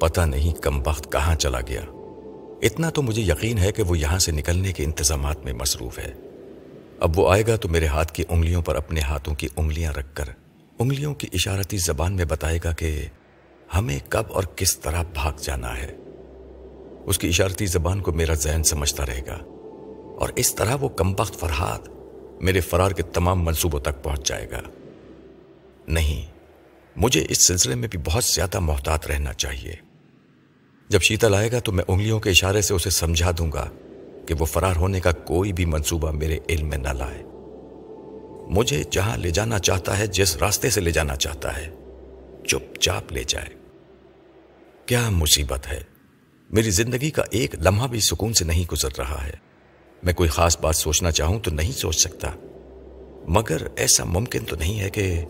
پتہ نہیں کم وقت کہاں چلا گیا۔ اتنا تو مجھے یقین ہے کہ وہ یہاں سے نکلنے کے انتظامات میں مصروف ہے۔ اب وہ آئے گا تو میرے ہاتھ کی انگلیوں پر اپنے ہاتھوں کی انگلیاں رکھ کر۔ انگلیوں کی اشارتی زبان میں بتائے گا کہ ہمیں کب اور کس طرح بھاگ جانا ہے۔ اس کی اشارتی زبان کو میرا ذہن سمجھتا رہے گا۔ اور اس طرح وہ کم وقت فرحات میرے فرار کے تمام منصوبوں تک پہنچ جائے گا۔ نہیں، مجھے اس سلسلے میں بھی بہت زیادہ محتاط رہنا چاہیے۔ جب شیتل آئے گا تو میں انگلیوں کے اشارے سے اسے سمجھا دوں گا کہ وہ فرار ہونے کا کوئی بھی منصوبہ میرے علم میں نہ لائے۔ مجھے جہاں لے جانا چاہتا ہے، جس راستے سے لے جانا چاہتا ہے، چپ چاپ لے جائے۔ کیا مصیبت ہے؟ میری زندگی کا ایک لمحہ بھی سکون سے نہیں گزر رہا ہے۔ میں کوئی خاص بات سوچنا چاہوں تو نہیں سوچ سکتا۔ مگر ایسا ممکن تو نہیں ہے کہ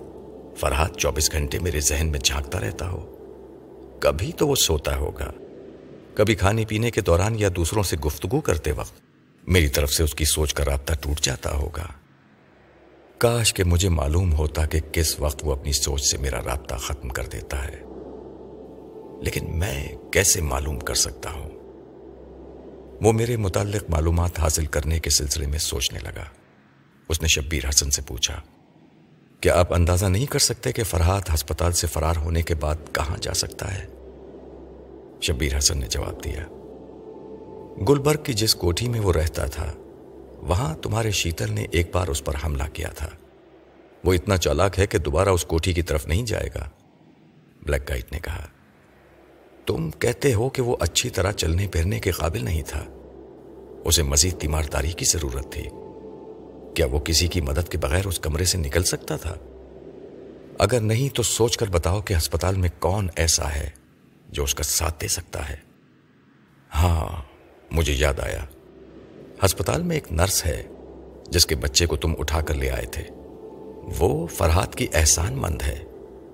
فرحات چوبیس گھنٹے میرے ذہن میں جھانکتا رہتا ہو۔ کبھی تو وہ سوتا ہوگا۔ کبھی کھانے پینے کے دوران یا دوسروں سے گفتگو کرتے وقت میری طرف سے اس کی سوچ کا رابطہ ٹوٹ جاتا ہوگا۔ کاش کہ مجھے معلوم ہوتا کہ کس وقت وہ اپنی سوچ سے میرا رابطہ ختم کر دیتا ہے۔ لیکن میں کیسے معلوم کر سکتا ہوں؟ وہ میرے متعلق معلومات حاصل کرنے کے سلسلے میں سوچنے لگا۔ اس نے شبیر حسن سے پوچھا، کیا آپ اندازہ نہیں کر سکتے کہ فرحات ہسپتال سے فرار ہونے کے بعد کہاں جا سکتا ہے؟ شبیر حسن نے جواب دیا۔ گلبرگ کی جس کوٹھی میں وہ رہتا تھا، وہاں تمہارے شیتل نے ایک بار اس پر حملہ کیا تھا۔ وہ اتنا چالاک ہے کہ دوبارہ اس کوٹھی کی طرف نہیں جائے گا۔ بلیک گائٹ نے کہا، تم کہتے ہو کہ وہ اچھی طرح چلنے پھرنے کے قابل نہیں تھا۔ اسے مزید تیمارداری کی ضرورت تھی۔ کیا وہ کسی کی مدد کے بغیر اس کمرے سے نکل سکتا تھا؟ اگر نہیں تو سوچ کر بتاؤ کہ ہسپتال میں کون ایسا ہے۔ جو اس کا ساتھ دے سکتا ہے۔ ہاں مجھے یاد آیا۔ ہسپتال میں ایک نرس ہے، جس کے بچے کو تم اٹھا کر لے آئے تھے۔ وہ فرحات کی احسان مند ہے،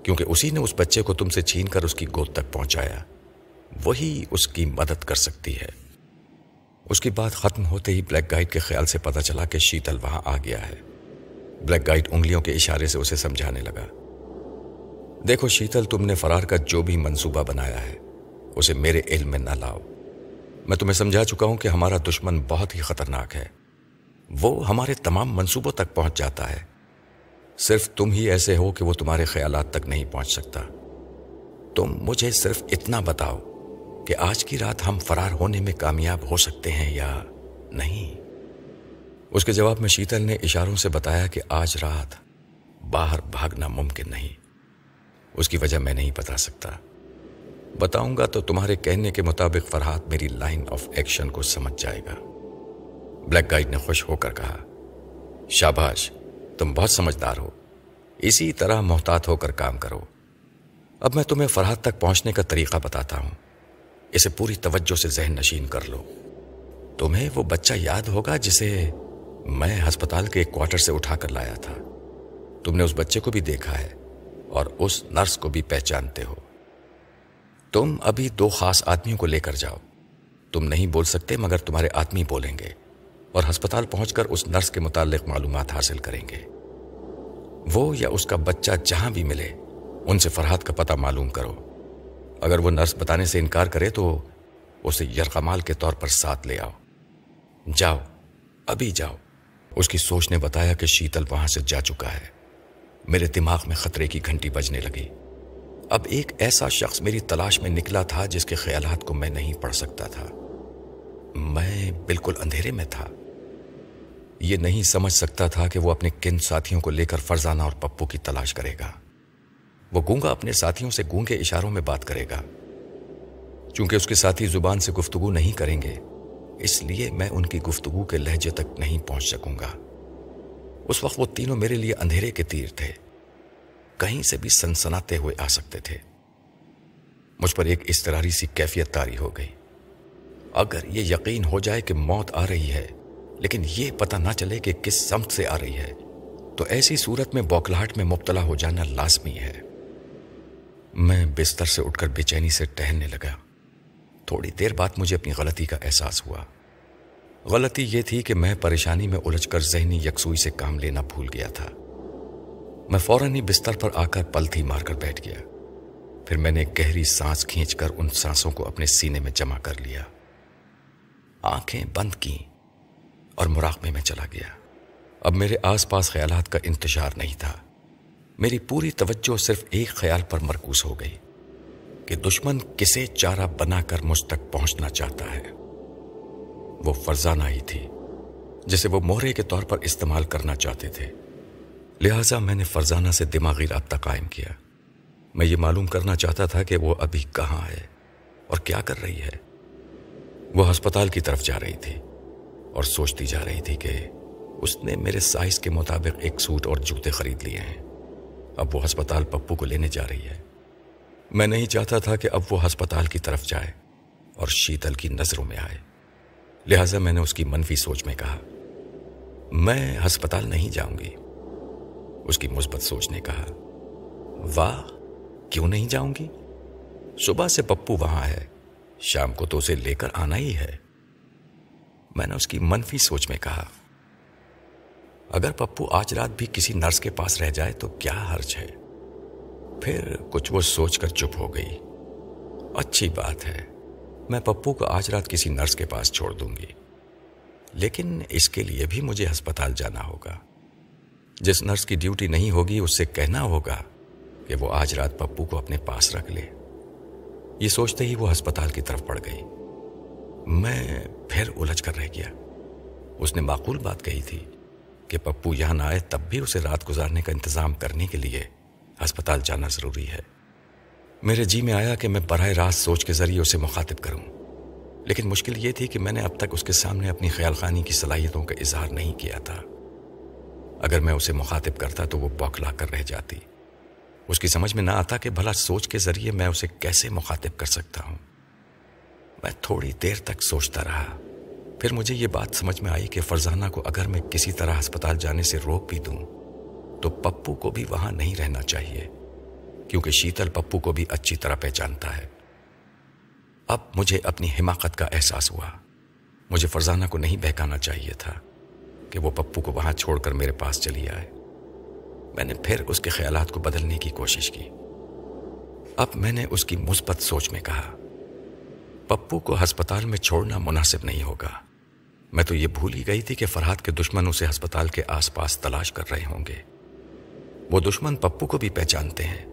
کیونکہ اسی نے اس بچے کو تم سے چھین کر اس کی گود تک پہنچایا۔ وہی اس کی مدد کر سکتی ہے۔ اس کی بات ختم ہوتے ہی بلیک گائٹ کے خیال سے پتا چلا کہ شیتل وہاں آ گیا ہے۔ بلیک گائٹ انگلیوں کے اشارے سے اسے سمجھانے لگا۔ دیکھو شیتل، تم نے فرار کا جو بھی منصوبہ بنایا ہے، اسے میرے علم میں نہ لاؤ۔ میں تمہیں سمجھا چکا ہوں کہ ہمارا دشمن بہت ہی خطرناک ہے۔ وہ ہمارے تمام منصوبوں تک پہنچ جاتا ہے۔ صرف تم ہی ایسے ہو کہ وہ تمہارے خیالات تک نہیں پہنچ سکتا۔ تم مجھے صرف اتنا بتاؤ کہ آج کی رات ہم فرار ہونے میں کامیاب ہو سکتے ہیں یا نہیں۔ اس کے جواب میں شیتل نے اشاروں سے بتایا کہ آج رات باہر بھاگنا ممکن نہیں۔ اس کی وجہ میں نہیں بتا سکتا۔ بتاؤں گا تو تمہارے کہنے کے مطابق فرحات میری لائن آف ایکشن کو سمجھ جائے گا۔ بلیک گائیڈ نے خوش ہو کر کہا، شاباش، تم بہت سمجھدار ہو۔ اسی طرح محتاط ہو کر کام کرو۔ اب میں تمہیں فرحت تک پہنچنے کا طریقہ بتاتا ہوں۔ اسے پوری توجہ سے ذہن نشین کر لو۔ تمہیں وہ بچہ یاد ہوگا جسے میں ہسپتال کے ایک کوارٹر سے اٹھا کر لایا تھا۔ تم نے اس بچے کو بھی دیکھا ہے۔ اور اس نرس کو بھی پہچانتے ہو۔ تم ابھی دو خاص آدمیوں کو لے کر جاؤ۔ تم نہیں بول سکتے مگر تمہارے آدمی بولیں گے اور ہسپتال پہنچ کر اس نرس کے متعلق معلومات حاصل کریں گے۔ وہ یا اس کا بچہ جہاں بھی ملے، ان سے فرحت کا پتہ معلوم کرو۔ اگر وہ نرس بتانے سے انکار کرے تو اسے یرقمال کے طور پر ساتھ لے آؤ۔ جاؤ، ابھی جاؤ۔ اس کی سوچ نے بتایا کہ شیتل وہاں سے جا چکا ہے۔ میرے دماغ میں خطرے کی گھنٹی بجنے لگی۔ اب ایک ایسا شخص میری تلاش میں نکلا تھا جس کے خیالات کو میں نہیں پڑھ سکتا تھا۔ میں بالکل اندھیرے میں تھا۔ یہ نہیں سمجھ سکتا تھا کہ وہ اپنے کن ساتھیوں کو لے کر فرزانہ اور پپو کی تلاش کرے گا۔ وہ گونگا اپنے ساتھیوں سے گونگے اشاروں میں بات کرے گا۔ چونکہ اس کے ساتھی زبان سے گفتگو نہیں کریں گے، اس لیے میں ان کی گفتگو کے لہجے تک نہیں پہنچ سکوں گا۔ اس وقت وہ تینوں میرے لیے اندھیرے کے تیر تھے۔ کہیں سے بھی سنسناتے ہوئے آ سکتے تھے۔ مجھ پر ایک استراری سی کیفیت تاری ہو گئی۔ اگر یہ یقین ہو جائے کہ موت آ رہی ہے، لیکن یہ پتہ نہ چلے کہ کس سمت سے آ رہی ہے، تو ایسی صورت میں بوکلاہٹ میں مبتلا ہو جانا لازمی ہے۔ میں بستر سے اٹھ کر بے چینی سے ٹہلنے لگا۔ تھوڑی دیر بعد مجھے اپنی غلطی کا احساس ہوا۔ غلطی یہ تھی کہ میں پریشانی میں الجھ کر ذہنی یکسوئی سے کام لینا بھول گیا تھا۔ میں فوراً ہی بستر پر آ کر پلتھی مار کر بیٹھ گیا۔ پھر میں نے گہری سانس کھینچ کر ان سانسوں کو اپنے سینے میں جمع کر لیا۔ آنکھیں بند کی اور مراقبے میں چلا گیا۔ اب میرے آس پاس خیالات کا انتشار نہیں تھا۔ میری پوری توجہ صرف ایک خیال پر مرکوز ہو گئی کہ دشمن کسے چارہ بنا کر مجھ تک پہنچنا چاہتا ہے۔ وہ فرزانہ ہی تھی، جسے وہ مہرے کے طور پر استعمال کرنا چاہتے تھے۔ لہذا میں نے فرزانہ سے دماغی رابطہ قائم کیا۔ میں یہ معلوم کرنا چاہتا تھا کہ وہ ابھی کہاں ہے اور کیا کر رہی ہے۔ وہ ہسپتال کی طرف جا رہی تھی اور سوچتی جا رہی تھی کہ اس نے میرے سائز کے مطابق ایک سوٹ اور جوتے خرید لیے ہیں۔ اب وہ ہسپتال پپو کو لینے جا رہی ہے۔ میں نہیں چاہتا تھا کہ اب وہ ہسپتال کی طرف جائے اور شیتل کی نظروں میں آئے۔ لہذا میں نے اس کی منفی سوچ میں کہا، میں ہسپتال نہیں جاؤں گی۔ اس کی مثبت سوچ نے کہا، واہ، کیوں نہیں جاؤں گی؟ صبح سے پپو وہاں ہے، شام کو تو اسے لے کر آنا ہی ہے۔ میں نے اس کی منفی سوچ میں کہا، اگر پپو آج رات بھی کسی نرس کے پاس رہ جائے تو کیا حرج ہے؟ پھر کچھ وہ سوچ کر چپ ہو گئی۔ اچھی بات ہے۔ میں پپو کو آج رات کسی نرس کے پاس چھوڑ دوں گی۔ لیکن اس کے لیے بھی مجھے ہسپتال جانا ہوگا۔ جس نرس کی ڈیوٹی نہیں ہوگی، اس سے کہنا ہوگا کہ وہ آج رات پپو کو اپنے پاس رکھ لے۔ یہ سوچتے ہی وہ ہسپتال کی طرف پڑ گئی۔ میں پھر الجھ کر رہ گیا۔ اس نے معقول بات کہی تھی کہ پپو یہاں نہ آئے تب بھی اسے رات گزارنے کا انتظام کرنے کے لیے ہسپتال جانا ضروری ہے۔ میرے جی میں آیا کہ میں براہ راست سوچ کے ذریعے اسے مخاطب کروں۔ لیکن مشکل یہ تھی کہ میں نے اب تک اس کے سامنے اپنی خیال خانی کی صلاحیتوں کا اظہار نہیں کیا تھا۔ اگر میں اسے مخاطب کرتا تو وہ بوکھلا کر رہ جاتی۔ اس کی سمجھ میں نہ آتا کہ بھلا سوچ کے ذریعے میں اسے کیسے مخاطب کر سکتا ہوں۔ میں تھوڑی دیر تک سوچتا رہا۔ پھر مجھے یہ بات سمجھ میں آئی کہ فرزانہ کو اگر میں کسی طرح ہسپتال جانے سے روک بھی دوں، تو پپو کو بھی وہاں نہیں رہنا چاہیے۔ کیونکہ شیتل پپو کو بھی اچھی طرح پہچانتا ہے۔ اب مجھے اپنی حماقت کا احساس ہوا۔ مجھے فرزانہ کو نہیں بہکانا چاہیے تھا کہ وہ پپو کو وہاں چھوڑ کر میرے پاس چلی آئے۔ میں نے پھر اس کے خیالات کو بدلنے کی کوشش کی۔ اب میں نے اس کی مثبت سوچ میں کہا، پپو کو ہسپتال میں چھوڑنا مناسب نہیں ہوگا۔ میں تو یہ بھول ہی گئی تھی کہ فرحاد کے دشمن اسے ہسپتال کے آس پاس تلاش کر رہے ہوں گے۔ وہ دشمن پپو کو بھی پہچانتے ہیں۔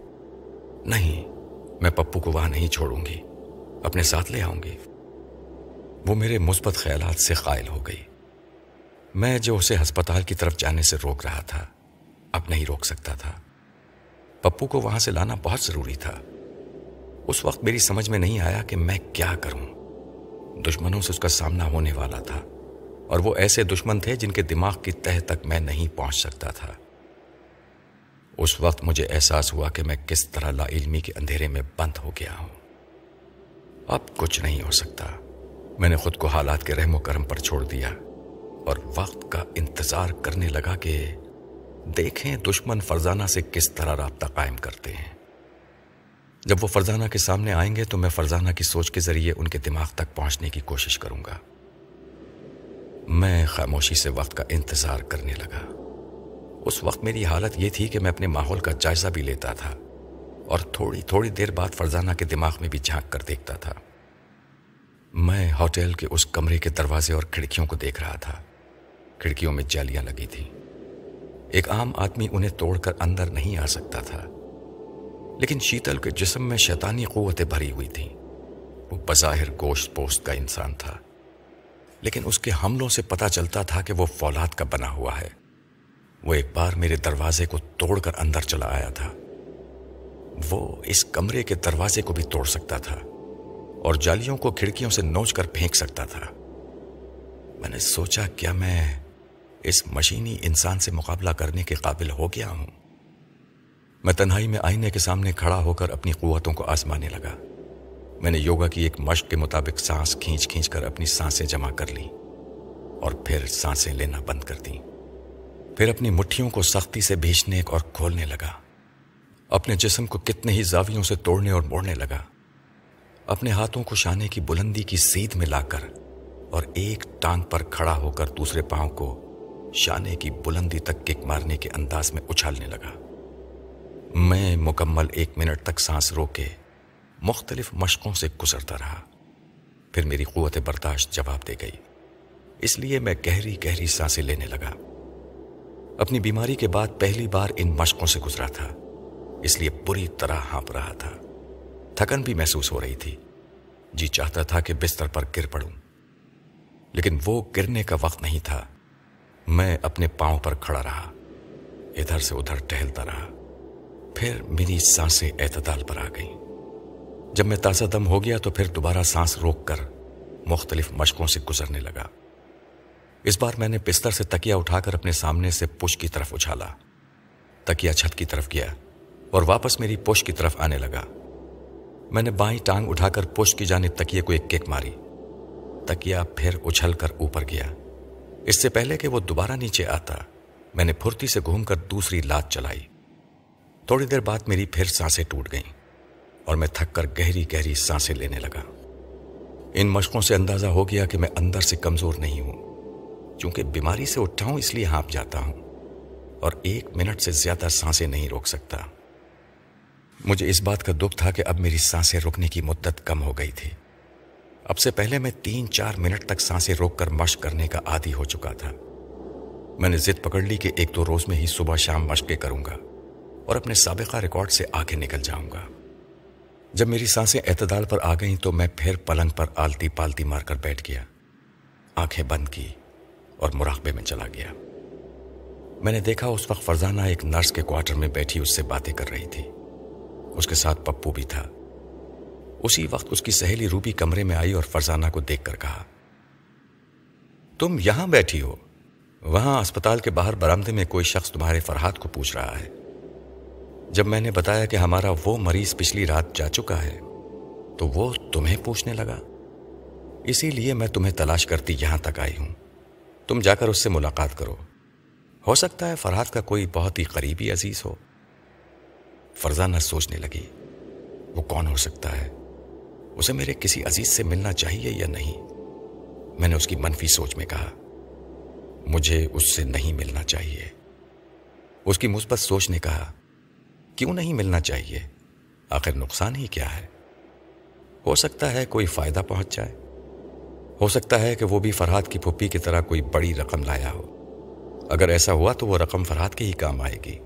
نہیں، میں پپو کو وہاں نہیں چھوڑوں گی۔ اپنے ساتھ لے آؤں گی۔ وہ میرے مثبت خیالات سے قائل ہو گئی۔ میں جو اسے ہسپتال کی طرف جانے سے روک رہا تھا، اب نہیں روک سکتا تھا۔ پپو کو وہاں سے لانا بہت ضروری تھا۔ اس وقت میری سمجھ میں نہیں آیا کہ میں کیا کروں۔ دشمنوں سے اس کا سامنا ہونے والا تھا اور وہ ایسے دشمن تھے جن کے دماغ کی تہ تک میں نہیں پہنچ سکتا تھا۔ اس وقت مجھے احساس ہوا کہ میں کس طرح لا علمی کے اندھیرے میں بند ہو گیا ہوں۔ اب کچھ نہیں ہو سکتا۔ میں نے خود کو حالات کے رحم و کرم پر چھوڑ دیا اور وقت کا انتظار کرنے لگا کہ دیکھیں دشمن فرزانہ سے کس طرح رابطہ قائم کرتے ہیں۔ جب وہ فرزانہ کے سامنے آئیں گے تو میں فرزانہ کی سوچ کے ذریعے ان کے دماغ تک پہنچنے کی کوشش کروں گا۔ میں خاموشی سے وقت کا انتظار کرنے لگا۔ اس وقت میری حالت یہ تھی کہ میں اپنے ماحول کا جائزہ بھی لیتا تھا اور تھوڑی تھوڑی دیر بعد فرزانہ کے دماغ میں بھی جھانک کر دیکھتا تھا۔ میں ہوٹل کے اس کمرے کے دروازے اور کھڑکیوں کو دیکھ رہا تھا۔ کھڑکیوں میں جالیاں لگی تھیں۔ ایک عام آدمی انہیں توڑ کر اندر نہیں آ سکتا تھا۔ لیکن شیتل کے جسم میں شیطانی قوتیں بھری ہوئی تھیں۔ وہ بظاہر گوشت پوست کا انسان تھا۔ لیکن اس کے حملوں سے پتا چلتا تھا کہ وہ فولاد کا بنا ہوا ہے۔ وہ ایک بار میرے دروازے کو توڑ کر اندر چلا آیا تھا۔ وہ اس کمرے کے دروازے کو بھی توڑ سکتا تھا اور جالیوں کو کھڑکیوں سے نوچ کر پھینک سکتا تھا۔ میں نے سوچا، کیا میں اس مشینی انسان سے مقابلہ کرنے کے قابل ہو گیا ہوں؟ میں تنہائی میں آئینے کے سامنے کھڑا ہو کر اپنی قوتوں کو آزمانے لگا۔ میں نے یوگا کی ایک مشق کے مطابق سانس کھینچ کھینچ کر اپنی سانسیں جمع کر لی اور پھر سانسیں لینا بند کر دیں۔ پھر اپنی مٹھیوں کو سختی سے بھیجنے اور کھولنے لگا۔ اپنے جسم کو کتنے ہی زاویوں سے توڑنے اور موڑنے لگا۔ اپنے ہاتھوں کو شانے کی بلندی کی سیدھ میں لا کر اور ایک ٹانگ پر کھڑا ہو کر دوسرے پاؤں کو شانے کی بلندی تک کک مارنے کے انداز میں اچھالنے لگا۔ میں مکمل ایک منٹ تک سانس روکے مختلف مشقوں سے گزرتا رہا۔ پھر میری قوت برداشت جواب دے گئی۔ اس لیے میں گہری گہری سانسیں لینے لگا۔ اپنی بیماری کے بعد پہلی بار ان مشقوں سے گزرا تھا۔ اس لیے بری طرح ہانپ رہا تھا۔ تھکن بھی محسوس ہو رہی تھی۔ جی چاہتا تھا کہ بستر پر گر پڑوں۔ لیکن وہ گرنے کا وقت نہیں تھا۔ میں اپنے پاؤں پر کھڑا رہا۔ ادھر سے ادھر ٹہلتا رہا۔ پھر میری سانسیں اعتدال پر آ گئیں۔ جب میں تازہ دم ہو گیا تو پھر دوبارہ سانس روک کر مختلف مشقوں سے گزرنے لگا۔ اس بار میں نے بستر سے تکیا اٹھا کر اپنے سامنے سے پش کی طرف اچھالا۔ تکیا چھت کی طرف گیا اور واپس میری پوش کی طرف آنے لگا۔ میں نے بائیں ٹانگ اٹھا کر پوش کی جانب تکیے کو ایک کیک ماری۔ تکیا پھر اچھل کر اوپر گیا۔ اس سے پہلے کہ وہ دوبارہ نیچے آتا، میں نے پھرتی سے گھوم کر دوسری لات چلائی۔ تھوڑی دیر بعد میری پھر سانسیں ٹوٹ گئیں اور میں تھک کر گہری گہری سانسیں لینے لگا۔ ان مشقوں سے اندازہ ہو گیا کہ میں اندر سے کمزور نہیں ہوں۔ چونکہ بیماری سے اٹھا ہوں اس لیے ہانپ جاتا ہوں اور ایک منٹ سے زیادہ سانسیں نہیں روک سکتا۔ مجھے اس بات کا دکھ تھا کہ اب میری سانسیں روکنے کی مدت کم ہو گئی تھی۔ اب سے پہلے میں تین چار منٹ تک سانسیں روک کر مشق کرنے کا عادی ہو چکا تھا۔ میں نے ضد پکڑ لی کہ ایک دو روز میں ہی صبح شام مشقیں کروں گا اور اپنے سابقہ ریکارڈ سے آگے نکل جاؤں گا۔ جب میری سانسیں اعتدال پر آ گئیں تو میں پھر پلنگ پر آلتی پالتی مار کر بیٹھ گیا۔ آنکھیں بند کی۔ اور مراقبے میں چلا گیا۔ میں نے دیکھا اس وقت فرزانہ ایک نرس کے کوارٹر میں بیٹھی اس سے باتیں کر رہی تھی۔ اس کے ساتھ پپو بھی تھا۔ اسی وقت اس کی سہیلی روبی کمرے میں آئی اور فرزانہ کو دیکھ کر کہا، تم یہاں بیٹھی ہو۔ وہاں اسپتال کے باہر برامدے میں کوئی شخص تمہارے فرحات کو پوچھ رہا ہے۔ جب میں نے بتایا کہ ہمارا وہ مریض پچھلی رات جا چکا ہے، تو وہ تمہیں پوچھنے لگا۔ اسی لیے میں تمہیں تلاش کرتی یہاں تک آئی ہوں۔ تم جا کر اس سے ملاقات کرو۔ ہو سکتا ہے فرحات کا کوئی بہت ہی قریبی عزیز ہو۔ فرزانہ سوچنے لگی، وہ کون ہو سکتا ہے؟ اسے میرے کسی عزیز سے ملنا چاہیے یا نہیں؟ میں نے اس کی منفی سوچ میں کہا، مجھے اس سے نہیں ملنا چاہیے۔ اس کی مثبت سوچ نے کہا، کیوں نہیں ملنا چاہیے؟ آخر نقصان ہی کیا ہے؟ ہو سکتا ہے کوئی فائدہ پہنچ جائے۔ ہو سکتا ہے کہ وہ بھی فرحات کی پھپھی کی طرح کوئی بڑی رقم لایا ہو۔ اگر ایسا ہوا تو وہ رقم فرحات کے ہی کام آئے گی۔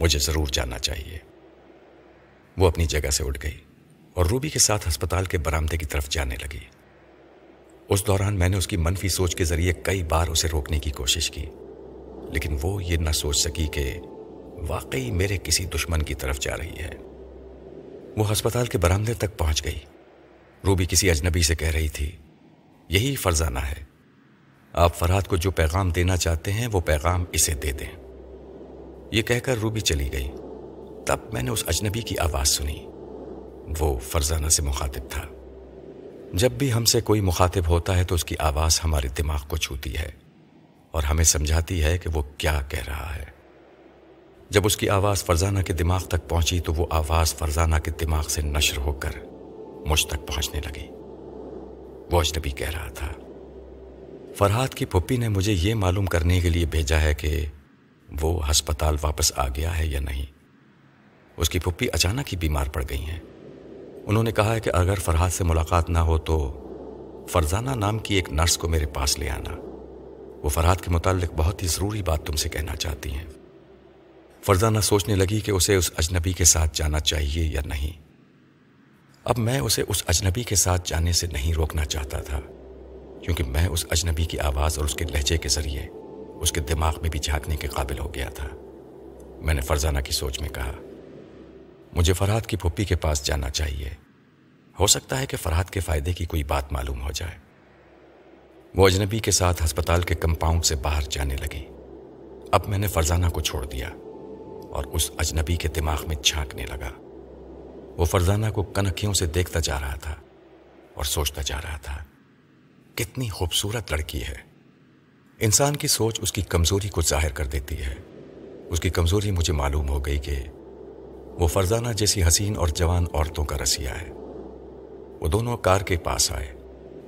مجھے ضرور جاننا چاہیے۔ وہ اپنی جگہ سے اٹھ گئی اور روبی کے ساتھ ہسپتال کے برامدے کی طرف جانے لگی۔ اس دوران میں نے اس کی منفی سوچ کے ذریعے کئی بار اسے روکنے کی کوشش کی، لیکن وہ یہ نہ سوچ سکی کہ واقعی میرے کسی دشمن کی طرف جا رہی ہے۔ وہ ہسپتال کے برامدے تک پہنچ گئی۔ روبی کسی اجنبی سے کہہ رہی تھی یہی فرزانہ ہے۔ آپ فرحات کو جو پیغام دینا چاہتے ہیں، وہ پیغام اسے دے دیں۔ یہ کہہ کر روبی چلی گئی۔ تب میں نے اس اجنبی کی آواز سنی۔ وہ فرزانہ سے مخاطب تھا۔ جب بھی ہم سے کوئی مخاطب ہوتا ہے، تو اس کی آواز ہمارے دماغ کو چھوتی ہے اور ہمیں سمجھاتی ہے کہ وہ کیا کہہ رہا ہے۔ جب اس کی آواز فرزانہ کے دماغ تک پہنچی، تو وہ آواز فرزانہ کے دماغ سے نشر ہو کر مجھ تک پہنچنے لگی۔ وہ اجنبی کہہ رہا تھا۔ فرحات کی پھپھی نے مجھے یہ معلوم کرنے کے لیے بھیجا ہے کہ وہ ہسپتال واپس آ گیا ہے یا نہیں۔ اس کی پھپھی اچانک ہی بیمار پڑ گئی ہیں۔ انہوں نے کہا ہے کہ اگر فرحات سے ملاقات نہ ہو تو فرزانہ نام کی ایک نرس کو میرے پاس لے آنا۔ وہ فرحات کے متعلق بہت ہی ضروری بات تم سے کہنا چاہتی ہیں۔ فرزانہ سوچنے لگی کہ اسے اس اجنبی کے ساتھ جانا چاہیے یا نہیں۔ اب میں اسے اس اجنبی کے ساتھ جانے سے نہیں روکنا چاہتا تھا، کیونکہ میں اس اجنبی کی آواز اور اس کے لہجے کے ذریعے اس کے دماغ میں بھی جھانکنے کے قابل ہو گیا تھا۔ میں نے فرزانہ کی سوچ میں کہا، مجھے فرحات کی پھپھی کے پاس جانا چاہیے۔ ہو سکتا ہے کہ فرحات کے فائدے کی کوئی بات معلوم ہو جائے۔ وہ اجنبی کے ساتھ ہسپتال کے کمپاؤنڈ سے باہر جانے لگی۔ اب میں نے فرزانہ کو چھوڑ دیا اور اس اجنبی کے دماغ میں جھانکنے لگا۔ وہ فرزانہ کو کنکھیوں سے دیکھتا جا رہا تھا اور سوچتا جا رہا تھا، کتنی خوبصورت لڑکی ہے۔ انسان کی سوچ اس کی کمزوری کو ظاہر کر دیتی ہے۔ اس کی کمزوری مجھے معلوم ہو گئی کہ وہ فرزانہ جیسی حسین اور جوان عورتوں کا رسیہ ہے۔ وہ دونوں کار کے پاس آئے۔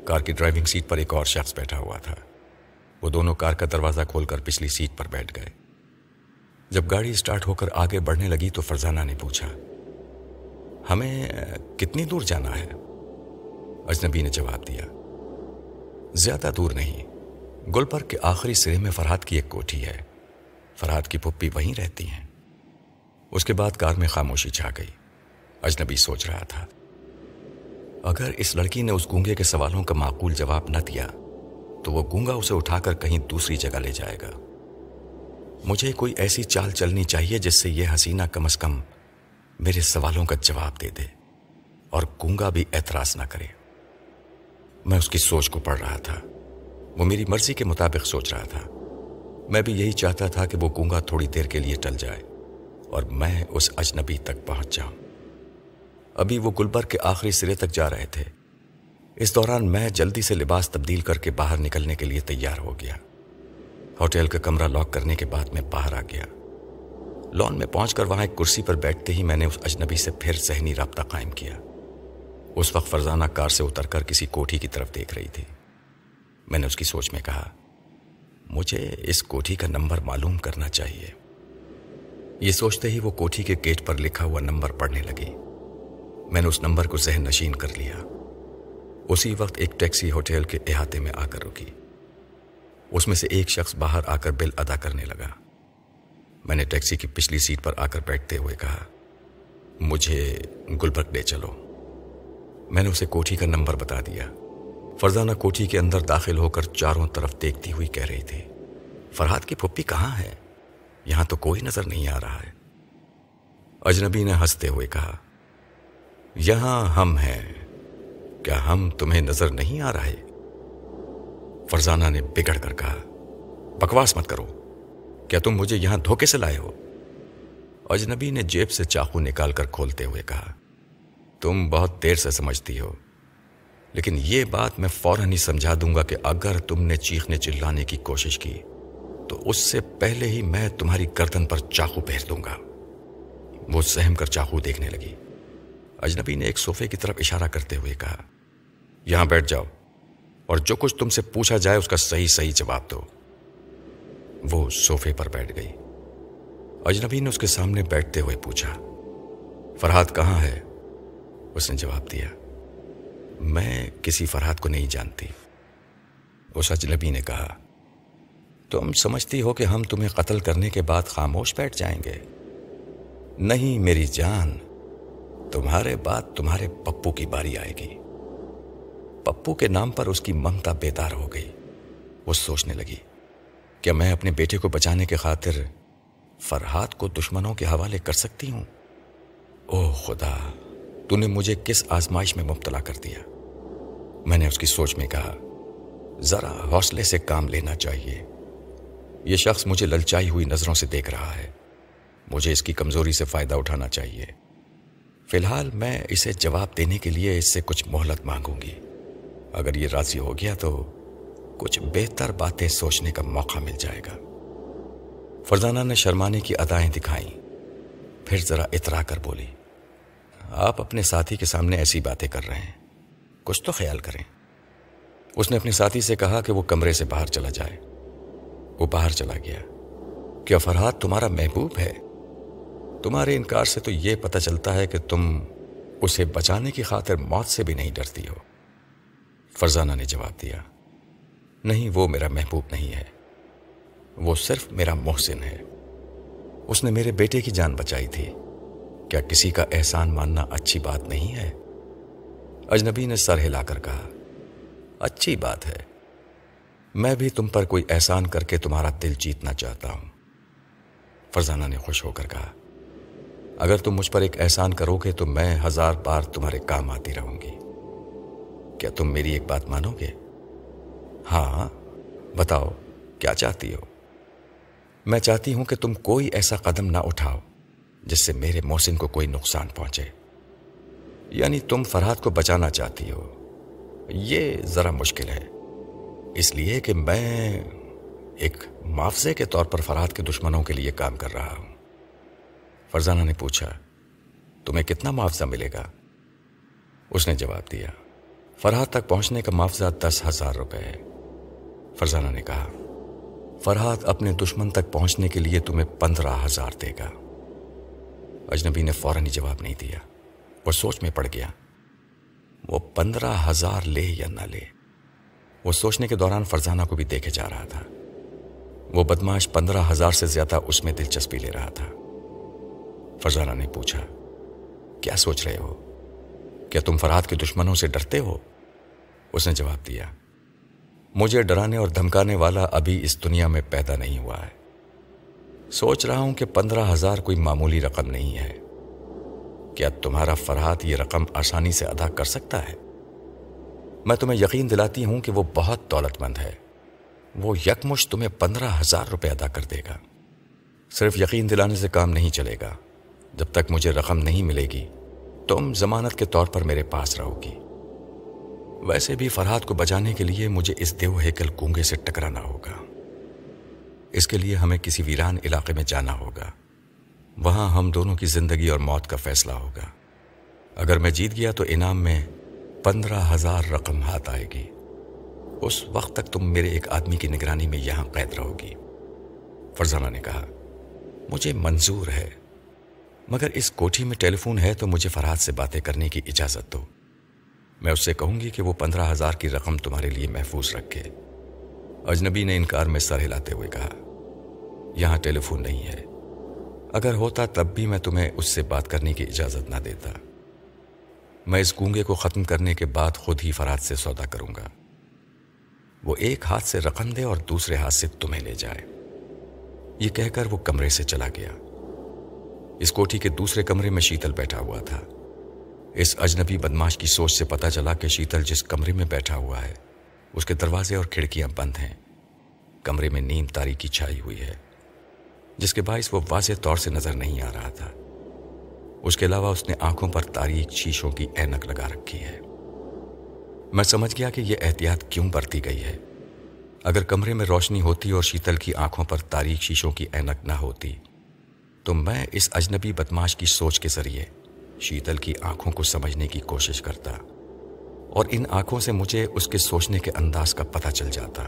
کار کی ڈرائیونگ سیٹ پر ایک اور شخص بیٹھا ہوا تھا۔ وہ دونوں کار کا دروازہ کھول کر پچھلی سیٹ پر بیٹھ گئے۔ جب گاڑی اسٹارٹ ہو کر آگے بڑھنے لگی تو فرزانہ نے پوچھا ہمیں کتنی دور جانا ہے؟ اجنبی نے جواب دیا۔ زیادہ دور نہیں۔ گلپر کے آخری سرے میں فرحات کی ایک کوٹھی ہے۔ فرحات کی پپی وہیں رہتی ہیں۔ اس کے بعد کار میں خاموشی چھا گئی۔ اجنبی سوچ رہا تھا۔ اگر اس لڑکی نے اس گونگے کے سوالوں کا معقول جواب نہ دیا، تو وہ گونگا اسے اٹھا کر کہیں دوسری جگہ لے جائے گا۔ مجھے کوئی ایسی چال چلنی چاہیے جس سے یہ حسینہ کم از کم میرے سوالوں کا جواب دے دے اور گونگا بھی اعتراض نہ کرے۔ میں اس کی سوچ کو پڑھ رہا تھا۔ وہ میری مرضی کے مطابق سوچ رہا تھا۔ میں بھی یہی چاہتا تھا کہ وہ گونگا تھوڑی دیر کے لیے ٹل جائے اور میں اس اجنبی تک پہنچ جاؤں۔ ابھی وہ گلبر کے آخری سرے تک جا رہے تھے۔ اس دوران میں جلدی سے لباس تبدیل کر کے باہر نکلنے کے لیے تیار ہو گیا۔ ہوٹل کا کمرہ لاک کرنے کے بعد میں باہر آ گیا۔ لان میں پہنچ کر وہاں ایک کرسی پر بیٹھتے ہی میں نے اس اجنبی سے پھر ذہنی رابطہ قائم کیا۔ اس وقت فرزانہ کار سے اتر کر کسی کوٹھی کی طرف دیکھ رہی تھی۔ میں نے اس کی سوچ میں کہا، مجھے اس کوٹھی کا نمبر معلوم کرنا چاہیے۔ یہ سوچتے ہی وہ کوٹھی کے گیٹ پر لکھا ہوا نمبر پڑھنے لگی۔ میں نے اس نمبر کو ذہن نشین کر لیا۔ اسی وقت ایک ٹیکسی ہوٹل کے احاطے میں آ کر رکی۔ اس میں سے ایک شخص باہر آ کر بل ادا کرنے لگا۔ میں نے ٹیکسی کی پچھلی سیٹ پر آ کر بیٹھتے ہوئے کہا، مجھے گلبرگ لے چلو۔ میں نے اسے کوٹھی کا نمبر بتا دیا۔ فرزانہ کوٹھی کے اندر داخل ہو کر چاروں طرف دیکھتی ہوئی کہہ رہی تھی فرحاد کی پھپھی کہاں ہے؟ یہاں تو کوئی نظر نہیں آ رہا ہے۔ اجنبی نے ہنستے ہوئے کہا، یہاں ہم ہیں۔ کیا ہم تمہیں نظر نہیں آ رہے؟ فرزانہ نے بگڑ کر کہا، بکواس مت کرو۔ کیا تم مجھے یہاں دھوکے سے لائے ہو؟ اجنبی نے جیب سے چاقو نکال کر کھولتے ہوئے کہا، تم بہت دیر سے سمجھتی ہو، لیکن یہ بات میں فوراً ہی سمجھا دوں گا کہ اگر تم نے چیخنے چلانے کی کوشش کی، تو اس سے پہلے ہی میں تمہاری گردن پر چاقو پھیر دوں گا۔ وہ سہم کر چاقو دیکھنے لگی۔ اجنبی نے ایک صوفے کی طرف اشارہ کرتے ہوئے کہا، یہاں بیٹھ جاؤ، اور جو کچھ تم سے پوچھا جائے اس کا صحیح صحیح جواب دو۔ وہ صوفے پر بیٹھ گئی۔ اجنبی نے اس کے سامنے بیٹھتے ہوئے پوچھا فرحاد کہاں ہے؟ اس نے جواب دیا، میں کسی فرحاد کو نہیں جانتی۔ اس اجنبی نے کہا، تم سمجھتی ہو کہ ہم تمہیں قتل کرنے کے بعد خاموش بیٹھ جائیں گے۔ نہیں میری جان، تمہارے بعد تمہارے پپو کی باری آئے گی۔ پپو کے نام پر اس کی ممتا بیدار ہو گئی۔ وہ سوچنے لگی کیا میں اپنے بیٹے کو بچانے کے خاطر فرحات کو دشمنوں کے حوالے کر سکتی ہوں؟ او خدا، تو نے مجھے کس آزمائش میں مبتلا کر دیا؟ میں نے اس کی سوچ میں کہا، ذرا حوصلے سے کام لینا چاہیے۔ یہ شخص مجھے للچائی ہوئی نظروں سے دیکھ رہا ہے۔ مجھے اس کی کمزوری سے فائدہ اٹھانا چاہیے۔ فی الحال میں اسے جواب دینے کے لیے اس سے کچھ مہلت مانگوں گی۔ اگر یہ راضی ہو گیا تو کچھ بہتر باتیں سوچنے کا موقع مل جائے گا۔ فرزانہ نے شرمانے کی ادائیں دکھائیں۔ پھر ذرا اترا کر بولی، آپ اپنے ساتھی کے سامنے ایسی باتیں کر رہے ہیں۔ کچھ تو خیال کریں۔ اس نے اپنے ساتھی سے کہا کہ وہ کمرے سے باہر چلا جائے۔ وہ باہر چلا گیا۔ کیا فرحات تمہارا محبوب ہے؟ تمہارے انکار سے تو یہ پتہ چلتا ہے کہ تم اسے بچانے کی خاطر موت سے بھی نہیں ڈرتی ہو۔ فرزانہ نے جواب دیا نہیں، وہ میرا محبوب نہیں ہے۔ وہ صرف میرا محسن ہے۔ اس نے میرے بیٹے کی جان بچائی تھی۔ کیا کسی کا احسان ماننا اچھی بات نہیں ہے؟ اجنبی نے سر ہلا کر کہا، اچھی بات ہے۔ میں بھی تم پر کوئی احسان کر کے تمہارا دل جیتنا چاہتا ہوں۔ فرزانہ نے خوش ہو کر کہا، اگر تم مجھ پر ایک احسان کرو گے تو میں ہزار بار تمہارے کام آتی رہوں گی۔ کیا تم میری ایک بات مانو گے؟ ہاں بتاؤ، کیا چاہتی ہو؟ میں چاہتی ہوں کہ تم کوئی ایسا قدم نہ اٹھاؤ جس سے میرے محسن کو کوئی نقصان پہنچے۔ یعنی تم فرحات کو بچانا چاہتی ہو۔ یہ ذرا مشکل ہے۔ اس لیے کہ میں ایک معاوضے کے طور پر فرحات کے دشمنوں کے لیے کام کر رہا ہوں۔ فرزانہ نے پوچھا، تمہیں کتنا معاوضہ ملے گا؟ اس نے جواب دیا فرحات تک پہنچنے کا معاوضہ دس ہزار روپے ہے۔ فرزانہ نے کہا، فرحات اپنے دشمن تک پہنچنے کے لیے تمہیں پندرہ ہزار دے گا۔ اجنبی نے فوراً ہی جواب نہیں دیا وہ سوچ میں پڑ گیا، وہ پندرہ ہزار لے یا نہ لے۔ وہ سوچنے کے دوران فرزانہ کو بھی دیکھے جا رہا تھا۔ وہ بدماش پندرہ ہزار سے زیادہ اس میں دلچسپی لے رہا تھا۔ فرزانہ نے پوچھا، کیا سوچ رہے ہو؟ کیا تم فرحات کے دشمنوں سے ڈرتے ہو؟ اس نے جواب دیا مجھے ڈرانے اور دھمکانے والا ابھی اس دنیا میں پیدا نہیں ہوا ہے۔ سوچ رہا ہوں کہ پندرہ ہزار کوئی معمولی رقم نہیں ہے۔ کیا تمہارا فرحات یہ رقم آسانی سے ادا کر سکتا ہے؟ میں تمہیں یقین دلاتی ہوں کہ وہ بہت دولت مند ہے۔ وہ یکمش تمہیں پندرہ ہزار روپے ادا کر دے گا۔ صرف یقین دلانے سے کام نہیں چلے گا۔ جب تک مجھے رقم نہیں ملے گی، تم ضمانت کے طور پر میرے پاس رہو گی۔ ویسے بھی فرحات کو بچانے کے لیے مجھے اس دیو ہیکل کونگے سے ٹکرانا ہوگا۔ اس کے لیے ہمیں کسی ویران علاقے میں جانا ہوگا۔ وہاں ہم دونوں کی زندگی اور موت کا فیصلہ ہوگا۔ اگر میں جیت گیا تو انعام میں پندرہ ہزار رقم ہاتھ آئے گی۔ اس وقت تک تم میرے ایک آدمی کی نگرانی میں یہاں قید رہو گی۔ فرزانہ نے کہا، مجھے منظور ہے، مگر اس کوٹھی میں ٹیلی فون ہے تو مجھے فرحات سے باتیں کرنے کی اجازت دو۔ میں اس سے کہوں گی کہ وہ پندرہ ہزار کی رقم تمہارے لیے محفوظ رکھے۔ اجنبی نے انکار میں سر ہلاتے ہوئے کہا، یہاں ٹیلی فون نہیں ہے۔ اگر ہوتا تب بھی میں تمہیں اس سے بات کرنے کی اجازت نہ دیتا۔ میں اس گونگے کو ختم کرنے کے بعد خود ہی فراد سے سودا کروں گا۔ وہ ایک ہاتھ سے رقم دے اور دوسرے ہاتھ سے تمہیں لے جائے۔ یہ کہہ کر وہ کمرے سے چلا گیا۔ اس کوٹھی کے دوسرے کمرے میں شیتل بیٹھا ہوا تھا۔ اس اجنبی بدماش کی سوچ سے پتا چلا کہ شیتل جس کمرے میں بیٹھا ہوا ہے، اس کے دروازے اور کھڑکیاں بند ہیں۔ کمرے میں نیم تاریخی چھائی ہوئی ہے، جس کے باعث وہ واضح طور سے نظر نہیں آ رہا تھا۔ اس کے علاوہ اس نے آنکھوں پر تاریخ شیشوں کی اینک لگا رکھی ہے۔ میں سمجھ گیا کہ یہ احتیاط کیوں برتی گئی ہے۔ اگر کمرے میں روشنی ہوتی اور شیتل کی آنکھوں پر تاریخ شیشوں کی اینک نہ ہوتی، تو میں اس اجنبی بدماش کی سوچ کے ذریعے شیتل کی آنکھوں کو سمجھنے کی کوشش کرتا اور ان آنکھوں سے مجھے اس کے سوچنے کے انداز کا پتہ چل جاتا۔